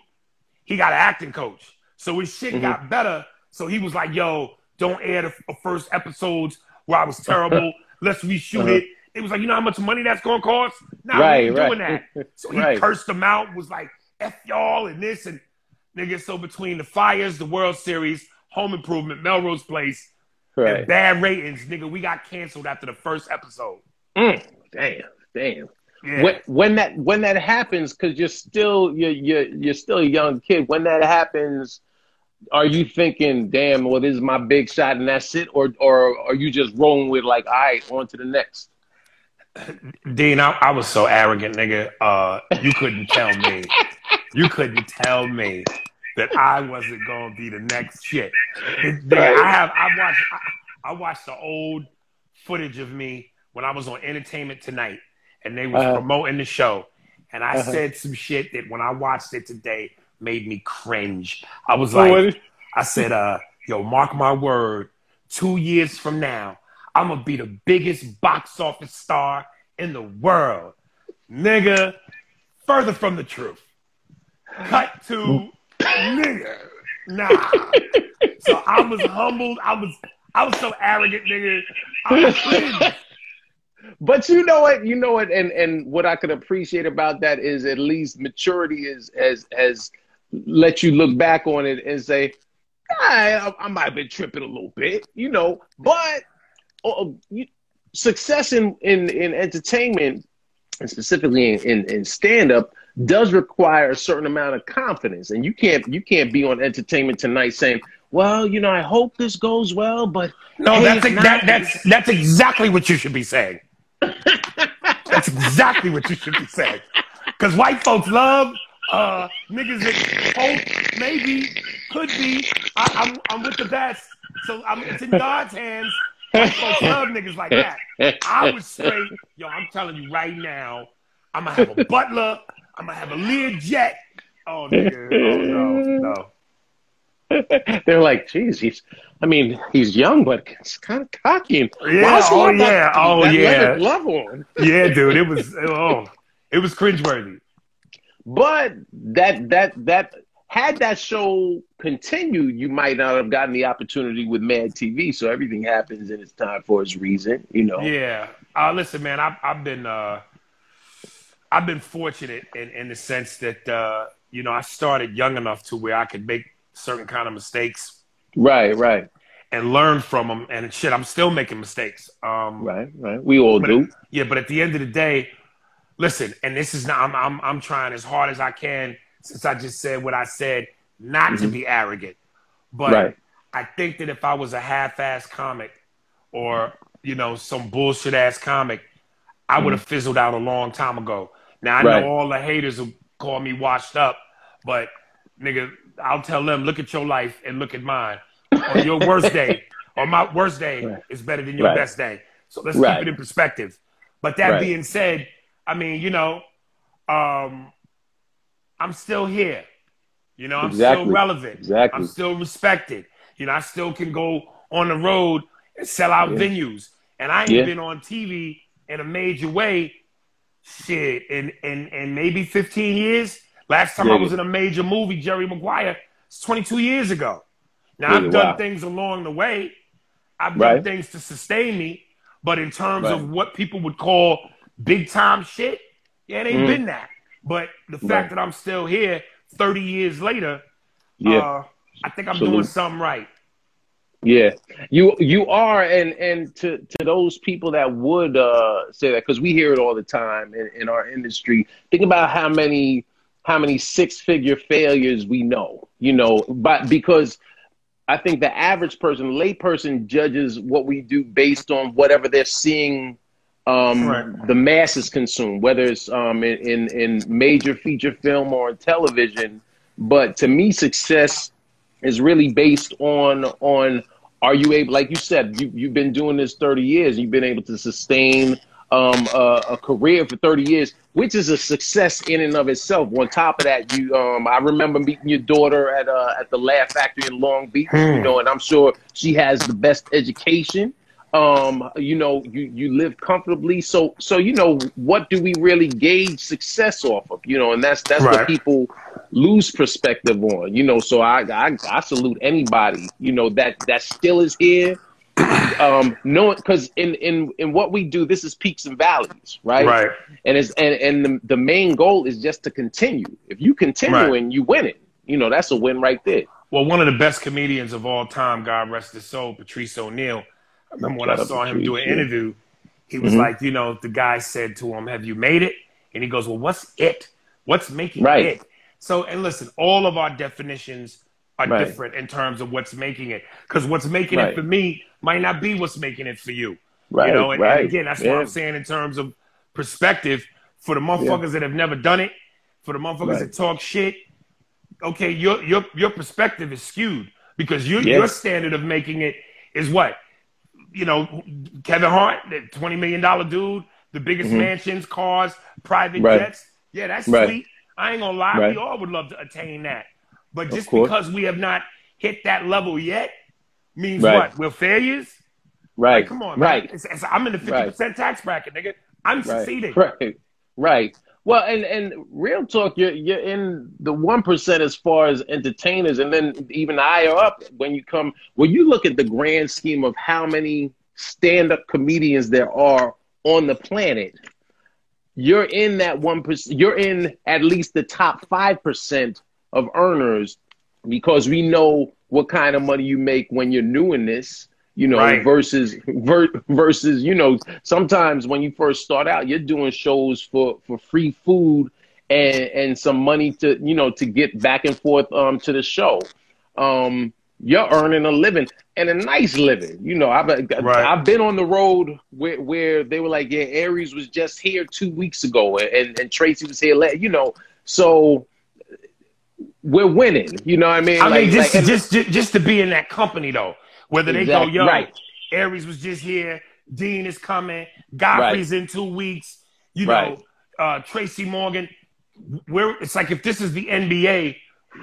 he got an acting coach. So his shit mm-hmm. got better. So he was like, yo, don't air the first episodes where I was terrible. Let's reshoot uh-huh. it. It was like, you know how much money that's going to cost? Nah, right, right. doing that. So he right. cursed them out, was like, F y'all and this and nigga. So between the fires, the World Series, Home Improvement, Melrose Place, right. bad ratings, nigga, we got canceled after the first episode. Mm, damn, damn. Yeah. When, when that when that happens, because you're still you're, you're you're still a young kid. When that happens, are you thinking, "Damn, well, this is my big shot and that's it," or or are you just rolling with like, "All right, on to the next"? Dean, I, I was so arrogant, nigga. Uh, you couldn't tell me. You couldn't tell me that I wasn't gonna be the next shit. I have I watched I, I watched the old footage of me when I was on Entertainment Tonight and they was uh, promoting the show. And I uh-huh. said some shit that when I watched it today made me cringe. I was like, I said, uh, yo, mark my word, two years from now, I'm gonna be the biggest box office star in the world. Nigga, further from the truth. Cut to nigga. Nah. so I was humbled. I was I was so arrogant, nigga. But you know what? You know what? And and what I could appreciate about that is at least maturity is has has let you look back on it and say, I, I might have been tripping a little bit, you know. But uh, you, success in, in in entertainment and specifically in, in, in stand up does require a certain amount of confidence and you can't you can't be on entertainment tonight saying well you know i hope this goes well but no hey, that's, a, that, that's that's exactly what you should be saying that's exactly what you should be saying. Because white folks love uh, niggas that hope maybe, could be. I, am I'm, I'm with the best. So I'm, it's in God's hands. I don't love niggas like that. I was straight. Yo, I'm telling you right now, I'm gonna have a butler. I'm gonna have a Learjet. Oh, nigga. Oh, no, no. They're like, geez, he's. I mean, he's young, but it's kind of cocky. Yeah. Oh yeah. That, oh that yeah. On. yeah, dude. It was. Oh, it was cringeworthy. But that that that had that show continued, you might not have gotten the opportunity with Mad TV. So everything happens in its time for its reason, you know. Yeah. Uh, listen, man, I've I've been uh, I've been fortunate in in the sense that uh, you know I started young enough to where I could make certain kind of mistakes. Right. Right. And learn from them. And shit, I'm still making mistakes. Um, right. Right. We all do. yeah, but at the end of the day listen, and this is not, I'm, I'm, I'm trying as hard as I can since I just said what I said, not mm-hmm. to be arrogant. But right. I think that if I was a half ass comic or, you know, some bullshit ass comic, I mm-hmm. would have fizzled out a long time ago. Now, I right. know all the haters will call me washed up, but nigga, I'll tell them, look at your life and look at mine. On your worst day, or my worst day right. is better than your right. best day. So let's keep it in perspective. But that being said, I mean, you know, um, I'm still here. You know, I'm exactly. still relevant. Exactly. I'm still respected. You know, I still can go on the road and sell out yeah. venues. And I ain't yeah. been on TV in a major way, shit, in, in, in maybe 15 years. Last time yeah. I was in a major movie, Jerry Maguire, it's 22 years ago. Now, I've done wow. things along the way. I've done right. things to sustain me. But in terms right. of what people would call big time shit, yeah, it ain't mm. been that. But the fact right. that I'm still here 30 years later, yeah. Uh, I think I'm Absolutely. doing something right. Yeah, you you are, and and to to those people that would uh, say that because we hear it all the time in, in our industry. Think about how many how many six figure failures we know. You know, but because I think the average person, layperson, judges what we do based on whatever they're seeing um, right. the masses consume, whether it's um, in, in, in major feature film or television. But to me, success is really based on on are you able, like you said, you you've been doing this thirty years, you've been able to sustain um, a, a, career for 30 years, which is a success in and of itself. On top of that, you, um, I remember meeting your daughter at uh, at the Laugh Factory in Long Beach, hmm. you know, and I'm sure she has the best education um you know you you live comfortably so so you know what do we really gauge success off of you know and that's that's right. what people lose perspective on you know so I, I i salute anybody you know that that still is here um knowing because in in in what we do this is peaks and valleys right right and it's and and the, the main goal is just to continue if you continue right. and you win it you know that's a win right there well one of the best comedians of all time god rest his soul patrice O'Neal. I remember when I saw him do an interview, he was mm-hmm. like, you know, the guy said to him, Have you made it? And he goes, Well, what's it? What's making right. it? So, and listen, all of our definitions are right. different in terms of what's making it. Because what's making right. it for me might not be what's making it for you. Right. You know, and, and again, that's yeah. what I'm saying in terms of perspective. For the motherfuckers yeah. that have never done it, for the motherfuckers that talk shit, okay, your your your perspective is skewed because your yes. your standard of making it is what you know, Kevin Hart, the twenty million dollar dude, the biggest mm-hmm. mansions, cars, private right. jets. Yeah, that's right. sweet. I ain't gonna lie, right. we all would love to attain that. But just because we have not hit that level yet means what? We're failures. Right. Like, come on, right. It's, it's, I'm in the fifty percent tax bracket, nigga. I'm succeeding. Right. Right. Well, and and real talk, you're you're in the one percent as far as entertainers, and then even higher up when you come when you look at the grand scheme of how many stand-up comedians there are on the planet. You're in that one percent. You're in at least the top five percent of earners because we know what kind of money you make when you're new in this you know, right. versus ver- versus you know, sometimes when you first start out, you're doing shows for for free food and and some money to you know to get back and forth um to the show. Um, you're earning a living and a nice living. You know, I've right. I've been on the road where where they were like, yeah, Aries was just here two weeks ago, and and Tracy was here. You know, so we're winning. You know what I mean? I like, mean, just, like, just, just just to be in that company though, whether they exactly, go, yo, right. Aries was just here, Dean is coming, Godfrey's right. in two weeks, you know, uh, Tracy Morgan. We're it's like if this is the NBA,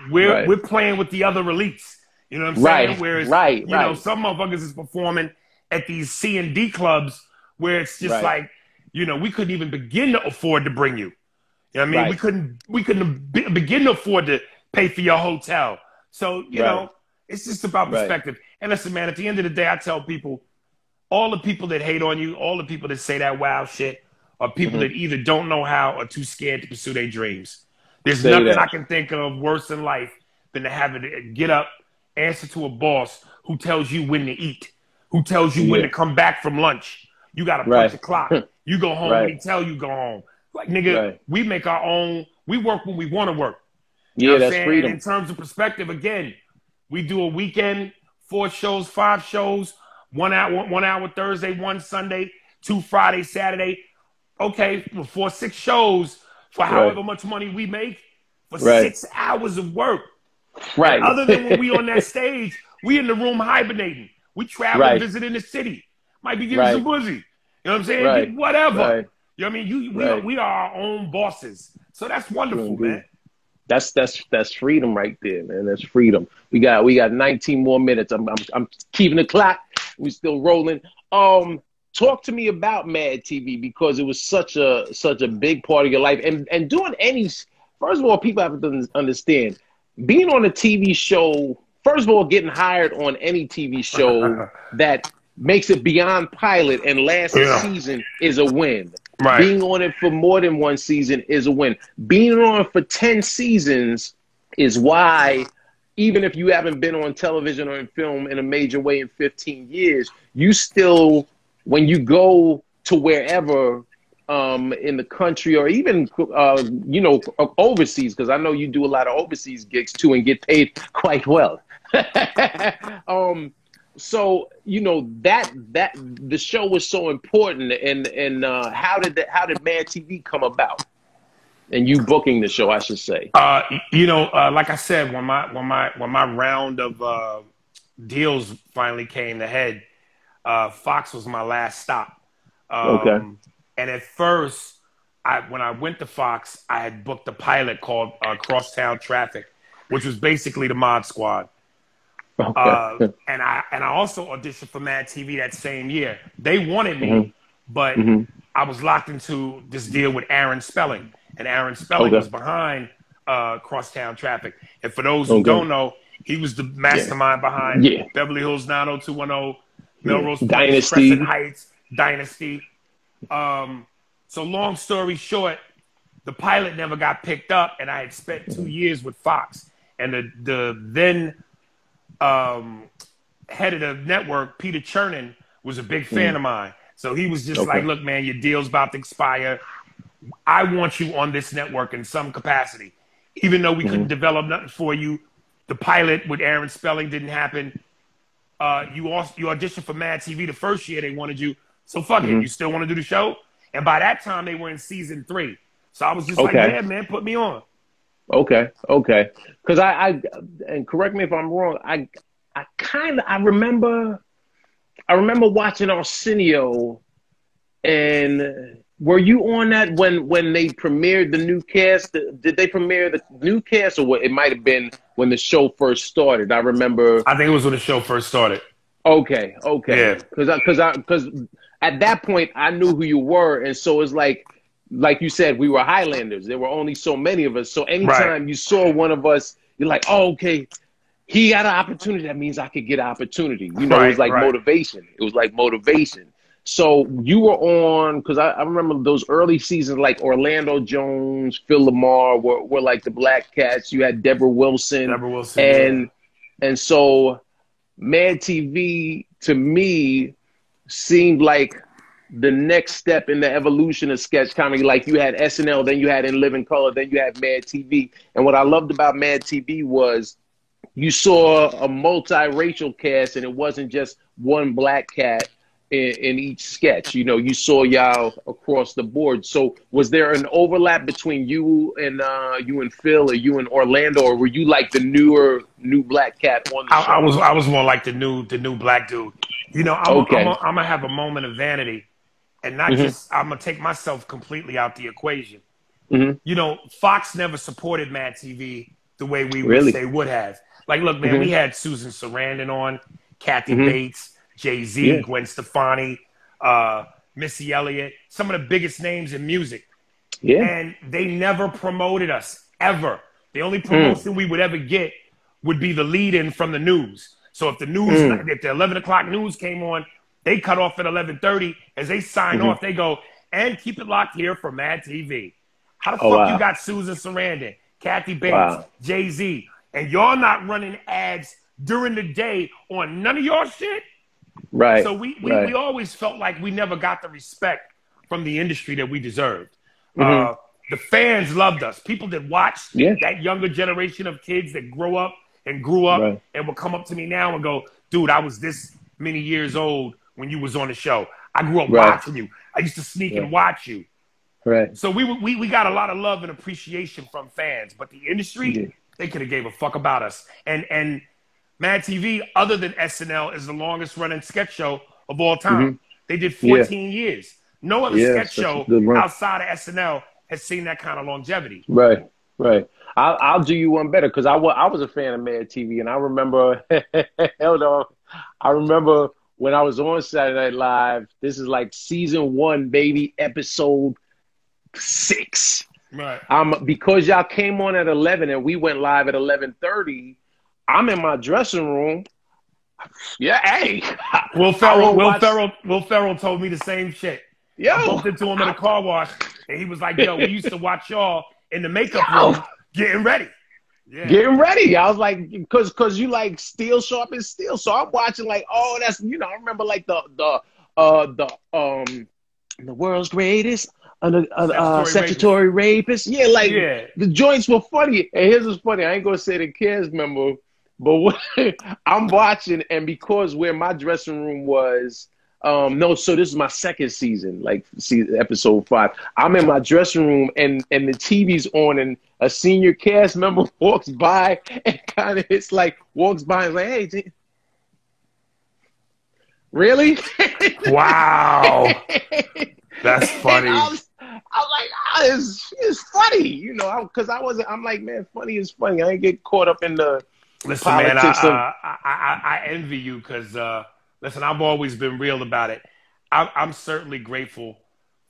we're we're playing with the other elites. You know what I'm saying? Right. Whereas right, you know, some motherfuckers is performing at these C and D clubs where it's just like, you know, we couldn't even begin to afford to bring you. You know what I mean? We couldn't we couldn't be, begin to afford to pay for your hotel. So, you know, it's just about perspective. And listen, man, at the end of the day, I tell people, all the people that hate on you, all the people that say that wow shit, are people mm-hmm. that either don't know how or too scared to pursue their dreams. There's say nothing that. I can think of worse in life than to have to get up, answer to a boss who tells you when to eat, who tells you yeah. when to come back from lunch. You got to punch right. the clock. You go home right. when he tell you go home. Like nigga, right. we make our own. We work when we want to work. You yeah, that's saying? freedom. in terms of perspective, again, we do a weekend, four shows, five shows, one hour, one hour Thursday, one Sunday, two Friday, Saturday. Okay, for six shows, for however much money we make, for six hours of work. Right. Other than when we on that stage, we in the room hibernating. We travel, right. visiting the city. Might be getting right. some pussy. You know what I'm saying? Right. Whatever. Right. You know what I mean? You we, are, we are our own bosses. So that's wonderful, man. That's that's that's freedom right there, man. That's freedom. We got we got 19 more minutes. I'm I'm, I'm keeping the clock. We still rolling. Um, talk to me about Mad TV because it was such a such a big part of your life, and and doing any. First of all, people have to understand being on a TV show. First of all, getting hired on any TV show that makes it beyond pilot and last yeah. season is a win. Right. Being on it for more than one season is a win. Being on for 10 seasons is why, even if you haven't been on television or in film in a major way in 15 years, you still, when you go to wherever um, in the country or even, uh, you know, overseas, because I know you do a lot of overseas gigs too and get paid quite well. um, so you know that that the show was so important and and uh, how did that how did mad tv come about? And you booking the show i should say. Uh, you know uh, like i said when my when my when my round of uh, deals finally came to head uh, fox was my last stop. Um, okay and at first I, when I went to Fox, I had booked a pilot called uh, Crosstown Traffic, which was basically the Mod Squad. Okay. Uh, and I and I also auditioned for Mad TV that same year. They wanted me, mm-hmm. but mm-hmm. I was locked into this deal with Aaron Spelling, and Aaron Spelling okay. was behind uh, Crosstown Traffic. And for those who okay. don't know, he was the mastermind yeah. behind yeah. Beverly Hills 90210, Melrose. Dynasty, Crescent Heights, Dynasty. Um, so long story short, the pilot never got picked up, and I had spent two years with Fox, and the the then um, head of the network, Peter Chernin, was a big fan mm. of mine. So he was just okay. like, look, man, your deal's about to expire. I want you on this network in some capacity. Even though we mm-hmm. couldn't develop nothing for you, the pilot with Aaron Spelling didn't happen. Uh, you also, you auditioned for Mad TV the first year they wanted you. So fuck mm-hmm. it. You still want to do the show? And by that time they were in season three. So I was just okay. like, yeah, man, put me on. Okay, okay. Because I, I, and correct me if I'm wrong. I, I kind of, I remember, I remember watching Arsenio, and were you on that when when they premiered the new cast? Did they premiere the new cast, or what? It might have been when the show first started. I remember. I think it was when the show first started. Okay, okay. Because yeah. because I because at that point I knew who you were, and so it's like like you said, we were Highlanders. There were only so many of us. So anytime right. you saw one of us, you're like, oh, okay, he got an opportunity. That means I could get an opportunity. You know, right, it was like right. motivation. It was like motivation. So you were on because I, I, remember those early seasons, like Orlando Jones, Phil LaMarr were, were like the Black Cats. You had Deborah Wilson, Debra Wilson, and yeah. and so Mad TV to me seemed like the next step in the evolution of sketch comedy. Like you had SNL, then you had In Living Color, then you had Mad TV. And what I loved about Mad TV was you saw a multiracial cast, and it wasn't just one black cat. In, in, each sketch. You know, you saw y'all across the board. So was there an overlap between you and uh, you and Phil, or you and Orlando, or were you like the newer new black cat on the I, show? I was I was more like the new the new black dude. You know, I'm, okay. I'm, I'm, I'm gonna have a moment of vanity, and not mm-hmm. just I'm gonna take myself completely out the equation. Mm-hmm. You know, Fox never supported Mad TV the way we really? would say would have. Like, look, man, mm-hmm. we had Susan Sarandon on, Kathy mm-hmm. Bates, Jay Z, yeah. Gwen Stefani, uh, Missy Elliott, some of the biggest names in music. Yeah. And they never promoted us ever. The only promotion mm. we would ever get would be the lead in from the news. So if the news, mm. if the 11 o'clock news came on, they cut off at 11:30. As they sign mm-hmm. off, they go and keep it locked here for Mad TV. How the oh, fuck wow. you got Susan Sarandon, Kathy Bates, wow. Jay Z, and y'all not running ads during the day on none of your shit? Right. So we, we, right. we always felt like we never got the respect from the industry that we deserved. Mm-hmm. Uh, the fans loved us. People that watched yeah. that younger generation of kids that grow up and grew up right. and will come up to me now and go, dude, I was this many years old when you was on the show. I grew up right. watching you. I used to sneak and watch you. Right. So we, we we got a lot of love and appreciation from fans, but the industry, yeah. they could have gave a fuck about us. And and Mad TV, other than SNL, is the longest running sketch show of all time. Mm-hmm. They did 14 yeah. years. No other yeah, sketch show outside of SNL has seen that kind of longevity. Right, right. I'll, I'll do you one better because I, was, I was a fan of Mad TV, and I remember, hell no, I remember when I was on Saturday Night Live. This is like season one, baby, episode six. Right. Um, because y'all came on at eleven and we went live at eleven thirty. I'm in my dressing room. Yeah, hey. Will Ferrell, Will watch... Ferrell, Will Ferrell told me the same shit. Yo, I bumped into him in a car wash, and he was like, "Yo, we used to watch y'all in the makeup Yo. room getting ready." Yeah. Getting ready. I was like, cause cause you like steel sharp and steel. So I'm watching like, oh, that's you know, I remember like the the uh the um the world's greatest uh, uh, uh, statutory rapist. rapist. Yeah, like yeah. the joints were funny. And his was funny. I ain't gonna say the kids member but what, I'm watching, and because where my dressing room was, um, no, so this is my second season, like see episode five. I'm in my dressing room, and and the TV's on, and a senior cast member walks by, and kind of it's like walks by and like, hey. Really? wow. That's funny. I'm like, oh, it's, it's funny, you know, because I, I wasn't, I'm like, man, funny is funny. I ain't get caught up in the, Listen, man, I, I, I, I, envy you because, uh, listen, I've always been real about it. I, am certainly grateful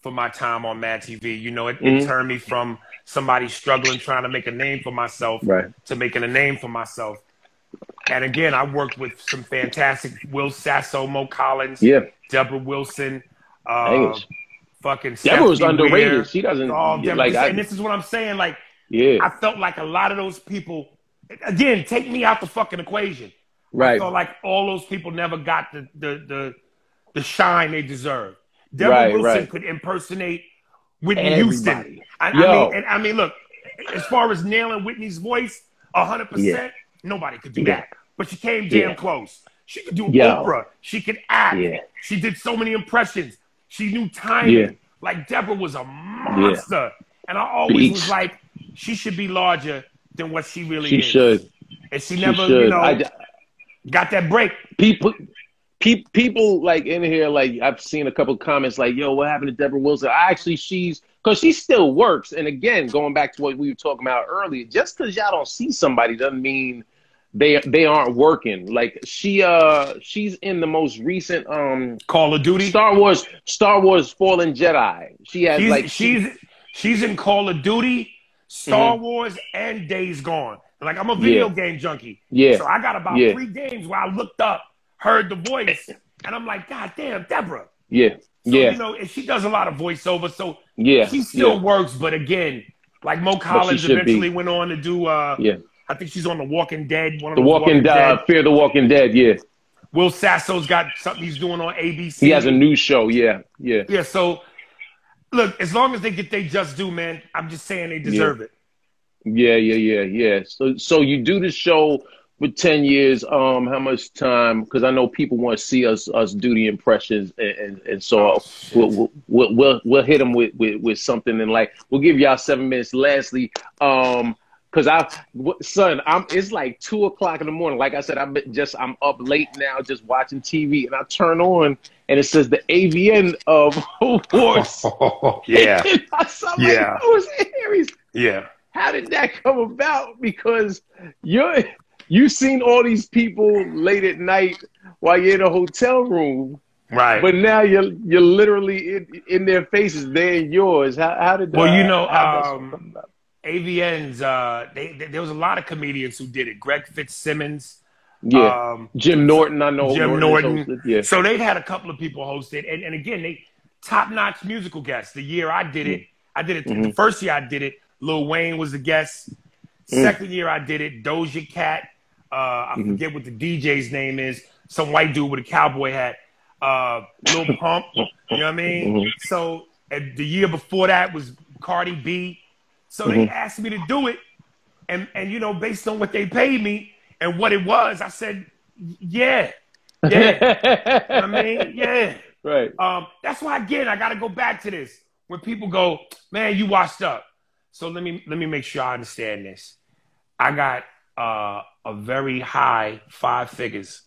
for my time on Mad TV. You know, it, mm-hmm. it, turned me from somebody struggling trying to make a name for myself right. to making a name for myself. And again, I worked with some fantastic Will Sasso, Mo Collins, yeah. Debra Wilson, uh, fucking Debra was underrated. Weir, she doesn't like. I, and this is what I'm saying. Like, yeah, I felt like a lot of those people again, take me out the fucking equation. Right. Felt like all those people never got the the the, the shine they deserve. Debra right, Wilson right. could impersonate Whitney Everybody. Houston. I, I, mean, and I mean, look, as far as nailing Whitney's voice, hundred yeah. percent, nobody could do yeah. that. But she came damn yeah. close. She could do Yo. Oprah. She could act. She did so many impressions. She knew timing. Like Debra was a monster. And I always Beach. was like, she should be larger than what she really she is. She should. And she, she never, should. you know, I, got that break. People, people like in here, like I've seen a couple comments like, "Yo, what happened to Deborah Wilson?" I actually, she's because she still works. And again, going back to what we were talking about earlier, just because y'all don't see somebody doesn't mean they they aren't working. Like she uh she's in the most recent um Call of Duty, Star Wars, Star Wars Fallen Jedi. She has she's, like she's she's in Call of Duty. Star mm-hmm. Wars and Days Gone. Like I'm a video yeah. game junkie. Yeah. So I got about yeah. three games where I looked up, heard the voice, and I'm like, God damn, Debra. Yeah. So, yeah. You know, and she does a lot of voiceover, so yeah, she still yeah. works. But again, like Mo Collins eventually be. went on to do. uh Yeah. I think she's on The Walking Dead. One of the Walking, Walking uh, Dead. Fear the Walking Dead. Yeah. Will Sasso's got something he's doing on ABC. He has a new show. Yeah. Yeah. Yeah. So look, as long as they get they just do, man, I'm just saying they deserve yeah. it. Yeah, yeah, yeah, yeah. So, so you do the show with 10 years um how much time because i know people want to see us us do the impressions and and, and so oh, we'll, we'll, we'll we'll hit them with, with with something and like we'll give y'all seven minutes lastly um because I, son, I'm. It's like two o'clock in the morning. Like I said, I'm just. I'm up late now, just watching TV, and I turn on, and it says the AVN of horse. Oh, yeah, yeah. Like, Aries. Yeah. How did that come about? Because you're you've seen all these people late at night while you're in a hotel room. Right. But now you're you're literally in, in their faces. They're yours. How, how did that? Well, you know, um, AVNs. Uh, they, they, there was a lot of comedians who did it. Greg Fitzsimmons. Yeah. Um, Jim Norton. I know. Jim Norton. Norton. Yeah. So they've had a couple of people hosted, and, and again, they top notch musical guests. The year I did it, I did it. Mm-hmm. The first year I did it, Lil Wayne was the guest. Mm. Second year I did it, Doja Cat. Uh, I mm-hmm. forget what the DJ's name is. Some white dude with a cowboy hat. Uh, Lil Pump. you know what I mean? Mm-hmm. So the year before that was Cardi B. So mm-hmm. they asked me to do it, and and you know based on what they paid me and what it was, I said, yeah, yeah. I mean, yeah. Right. Um, that's why again I got to go back to this. When people go, man, you washed up. So let me let me make sure I understand this. I got uh, a very high five figures,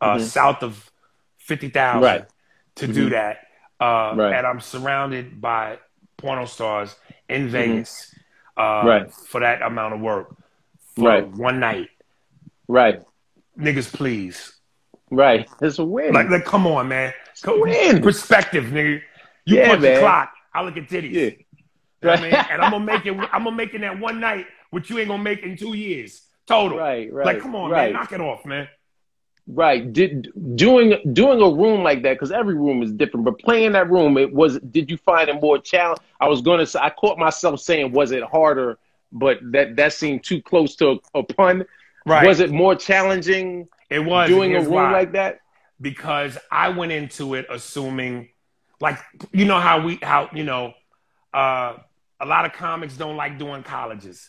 uh, mm-hmm. south of fifty thousand, right. to mm-hmm. do that, uh, right. and I'm surrounded by porno stars in mm-hmm. Vegas, mm-hmm. right. for that amount of work, for right. one night, right? Niggas, please, right? It's a win. Like, like come on, man, come, win. Perspective, nigga. You yeah, punch man. the clock. I look at titties. Yeah. Know I mean? and I'm gonna make it. I'm gonna make it that one night, which you ain't gonna make in two years total. Right, right. Like, come on, right. man, knock it off, man. Right. Did doing doing a room like that because every room is different. But playing that room, it was. Did you find it more challenge? I was going to say. I caught myself saying, was it harder? But that that seemed too close to a, a pun. Right. Was it more challenging? It was doing a room why. like that because I went into it assuming, like you know how we how you know, uh, a lot of comics don't like doing colleges.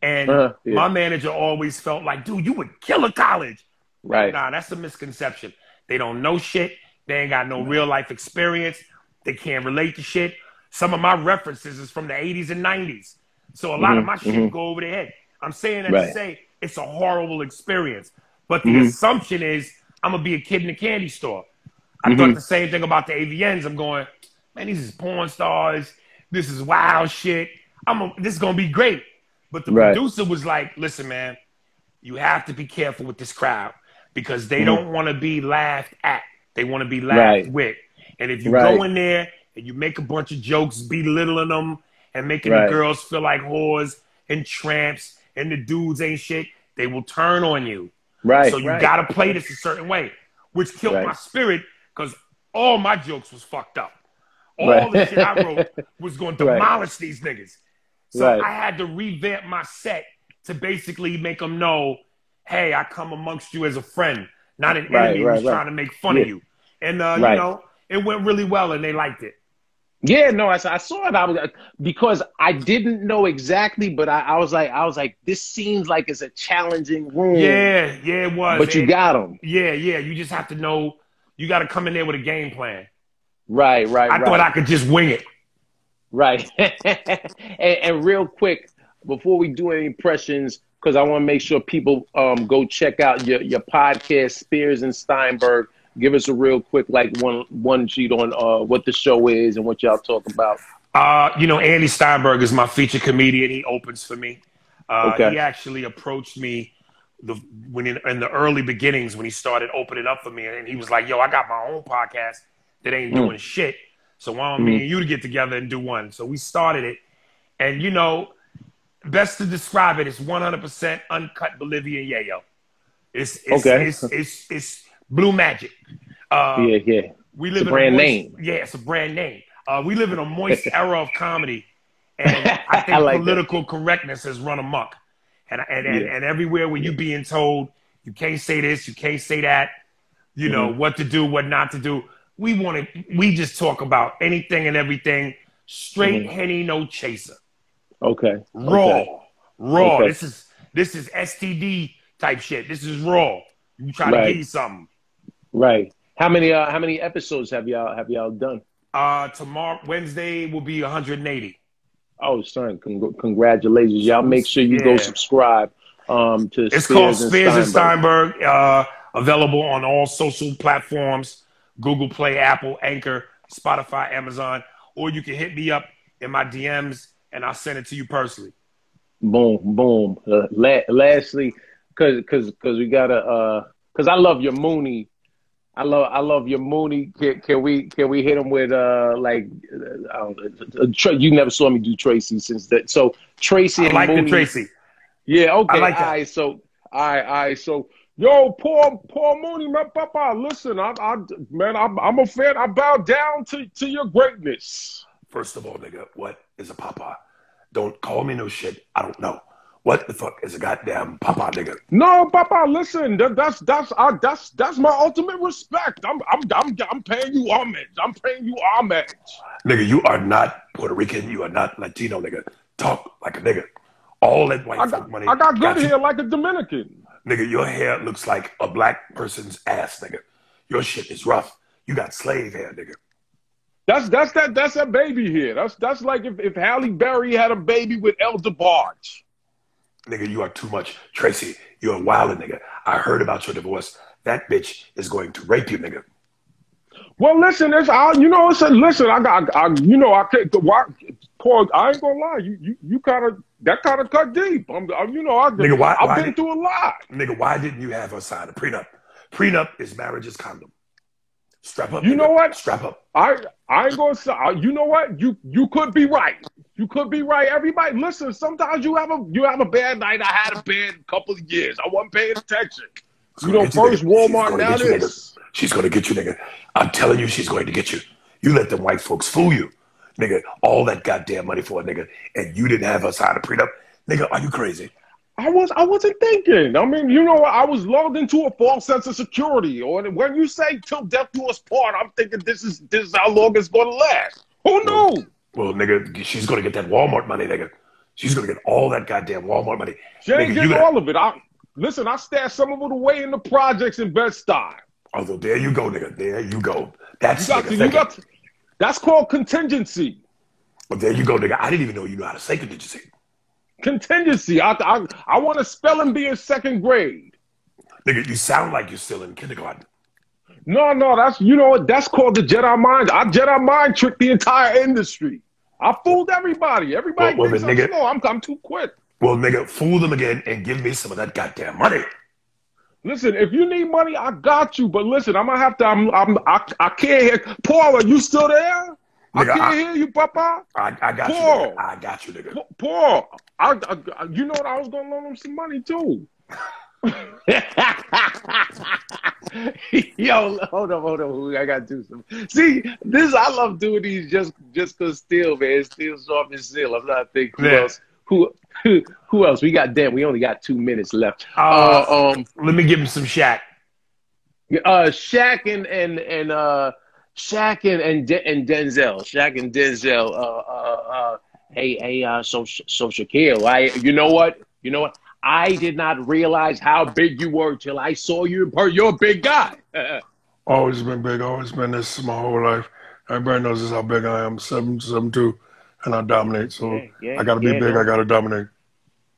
And uh, yeah. my manager always felt like, dude, you would kill a college. Right. Nah, that's a misconception. They don't know shit. They ain't got no real life experience. They can't relate to shit. Some of my references is from the 80s and 90s. So a lot mm-hmm, of my shit mm-hmm. go over their head. I'm saying that right. to say it's a horrible experience. But the mm-hmm. assumption is I'm gonna be a kid in a candy store. I thought mm-hmm. the same thing about the AVNs. I'm going, man, these is porn stars. This is wild shit. I'm a, this is gonna be great. But the right. producer was like, listen, man, you have to be careful with this crowd because they mm-hmm. don't want to be laughed at. They want to be laughed right. with. And if you right. go in there and you make a bunch of jokes belittling them and making the girls feel like whores and tramps and the dudes ain't shit, they will turn on you. Right. So you got to play this a certain way, which killed my spirit because all my jokes was fucked up. All the shit I wrote was going to demolish these niggas. So right. I had to revamp my set to basically make them know, hey, I come amongst you as a friend, not an right, enemy right, who's trying to make fun yeah. of you. And uh, you know, it went really well, and they liked it. Yeah, no, I, I saw it. I was because I didn't know exactly, but I, I, was like, I was like, this seems like it's a challenging room. Yeah, yeah, it was. But you got them. Yeah, yeah. You just have to know. You got to come in there with a game plan. Right, right. I right. thought I could just wing it. Right. and, and, real quick, before we do any impressions, because I want to make sure people um, go check out your, your podcast, Spears and Steinberg. Give us a real quick, like one one sheet on uh, what the show is and what y'all talk about. Uh, you know, Andy Steinberg is my feature comedian. He opens for me. Uh, okay. He actually approached me the when in, in, the early beginnings when he started opening up for me, and he was like, "Yo, I got my own podcast that ain't mm. doing shit." So why don't mm-hmm. me and you to get together and do one? So we started it. And you know, best to describe it is 100% uncut Bolivian yayo. It's it's, okay. it's, it's, it's, blue magic. Uh, yeah, yeah. We live it's a brand moist, name. Yeah, it's a brand name. Uh, we live in a moist era of comedy, and I think I like political that. correctness has run amok. And and, and, yeah. and everywhere where you being told you can't say this, you can't say that, you know mm-hmm. what to do, what not to do we want to we just talk about anything and everything straight mm-hmm. henny no chaser okay raw okay. raw okay. this is this is std type shit. This is raw. You try right. to give you something. Right. How many uh how many episodes have y'all have y'all done? Uh tomorrow Wednesday will be 180. Oh, son, con- congratulations. Y'all make sure you yeah. go subscribe um to It's Spears called Spears and Steinberg. and Steinberg uh available on all social platforms, Google Play, Apple, Anchor, Spotify, Amazon, or you can hit me up in my DMs and I'll send it to you personally. Boom, boom. Uh, la- lastly, cause cause cause we gotta uh cause I love your Mooney I love I love your Mooney. Can, can we can we hit him with uh like uh, uh you never saw me do Tracy since that. So Tracy I like Mooney, the Tracy. Yeah, okay. I like that. All right, so all right, all right. So yo, poor poor Mooney, man, Papa. Listen, I, I man, I'm, I'm a fan. I bow down to to your greatness. First of all, nigga, what is a papa? Don't call me no shit. I don't know. What the fuck is a goddamn papa nigga? No, papa, listen, that, that's that's uh, that's that's my ultimate respect. I'm I'm I'm I'm paying you homage. I'm paying you homage. Nigga, you are not Puerto Rican. You are not Latino, nigga. Talk like a nigga. All that white I got, money. I got good got hair like a Dominican. Nigga, your hair looks like a black person's ass, nigga. Your shit is rough. You got slave hair, nigga. That's that's that that's that baby here. That's that's like if, if Halle Berry had a baby with El DeBarge. Nigga, you are too much. Tracy, you're a wild nigga. I heard about your divorce. That bitch is going to rape you, nigga. Well, listen, it's I, you know, it's a, listen. I got, I, you know, I can't. Why, Paul, I ain't gonna lie. You, you, you kind of that kind of cut deep. I'm, you know, I, nigga, why, I've why been did, through a lot. Nigga, why didn't you have her sign a prenup? Prenup is marriage's condom. Strap up. You know what? Strap up. I, I ain't gonna say. Uh, you know what? You, you could be right. You could be right. Everybody, listen. Sometimes you have a you have a bad night. I had a bad couple of years. I wasn't paying attention. You know, first you, Walmart, now this. She's gonna get you, nigga. I'm telling you, she's going to get you. You let them white folks fool you, nigga. All that goddamn money for a nigga, and you didn't have us sign a prenup, nigga. Are you crazy? I was I wasn't thinking. I mean, you know, I was lulled into a false sense of security. Or when you say "till death do us part," I'm thinking this is this is how long it's gonna last. Who knew? Well, nigga, she's gonna get that Walmart money, nigga. She's gonna get all that goddamn Walmart money. She ain't nigga, getting all of it. I listen. I stashed some of it away in the projects in Bed Stuy. Although there you go, nigga. There you go. That's you got, to, you got to, that's called contingency. Well, there you go, nigga. I didn't even know you know how to say contingency. Contingency. I I, I want to spell and be in second grade. Nigga, you sound like you're still in kindergarten. No, no, that's you know what? That's called the Jedi mind. I Jedi mind tricked the entire industry. I fooled everybody. Everybody well, well, thinks I'm slow. I'm, I'm too quick. Well, nigga, fool them again and give me some of that goddamn money. Listen, if you need money, I got you. But listen, I'm gonna have to. I'm. I'm I, I can't hear. Paul, are you still there? Nigga, I can't I, hear you, Papa. I, I got Paul, you. Nigga. I got you, nigga. Paul, I, I, you know what? I was gonna loan him some money too. Yo, hold on, hold on. I gotta do some. See, this I love doing these just just cause still, man. Still soft and still. I'm not thinking who yeah. else. Who, who who else? We got damn. We only got two minutes left. Uh, uh, um, let me give him some Shaq. Uh, Shaq and and and uh, Shaq and and, De- and Denzel. Shaq and Denzel. Uh, uh, uh, hey, hey, uh, so so Shaquille. I, you know what? You know what? I did not realize how big you were till I saw you in person. You're a big guy. always been big. Always been this my whole life. Everybody knows this how big I am. Seven, seven two, and I dominate. So yeah, yeah, I got to be yeah, big. No. I got to dominate.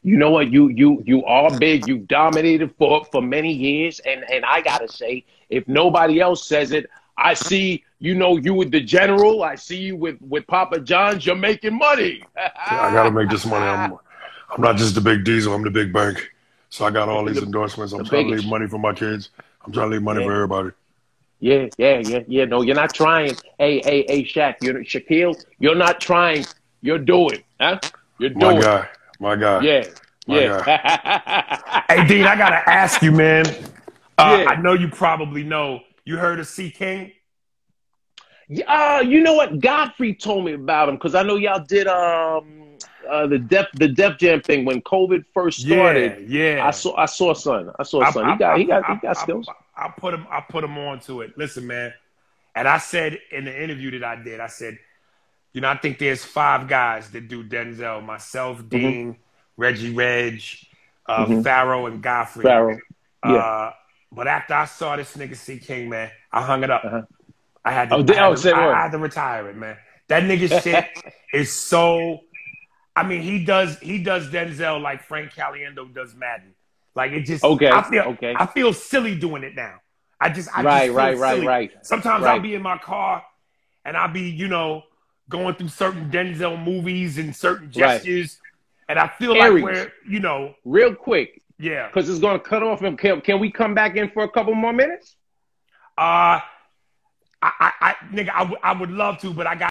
You know what? You you you are big. You've dominated for for many years, and and I gotta say, if nobody else says it, I see. You know, you with the general. I see you with with Papa John's. You're making money. I got to make this money. I'm I'm not just the big diesel. I'm the big bank. So I got all these endorsements. I'm trying biggest. to leave money for my kids. I'm trying to leave money yeah. for everybody. Yeah, yeah, yeah, yeah. No, you're not trying. Hey, hey, hey, Shaq, you're Shaquille. You're not trying. You're doing. Huh? You're doing. My guy. My guy. Yeah. My yeah. hey, Dean, I gotta ask you, man. Uh, yeah. I know you probably know. You heard of C King? Yeah, uh, you know what? Godfrey told me about him because I know y'all did um uh, the Def the Def Jam thing when COVID first started. Yeah, yeah. I saw I saw son. I saw son. I, he got I, he got I, he got skills. I, put him I put him on to it. Listen, man. And I said in the interview that I did, I said, you know, I think there's five guys that do Denzel. Myself, mm-hmm. Dean, Reggie Reg, uh, mm-hmm. Pharoah and Godfrey. Pharoah. Yeah. But after I saw this nigga C King, man, I hung it up. Uh-huh. I had to, oh, I, had to, I, I had to retire it, man. That nigga shit is so. I mean, he does he does Denzel like Frank Caliendo does Madden. Like it just okay. I feel okay. I feel silly doing it now. I just I right just right right silly. right. Sometimes right. I'll be in my car and I'll be you know going through certain Denzel movies and certain gestures, right. and I feel Aries. like we're you know real quick. Yeah, because it's going to cut off. And can, can we come back in for a couple more minutes? Uh, I, I, I nigga, I, w- I would love to, but I got.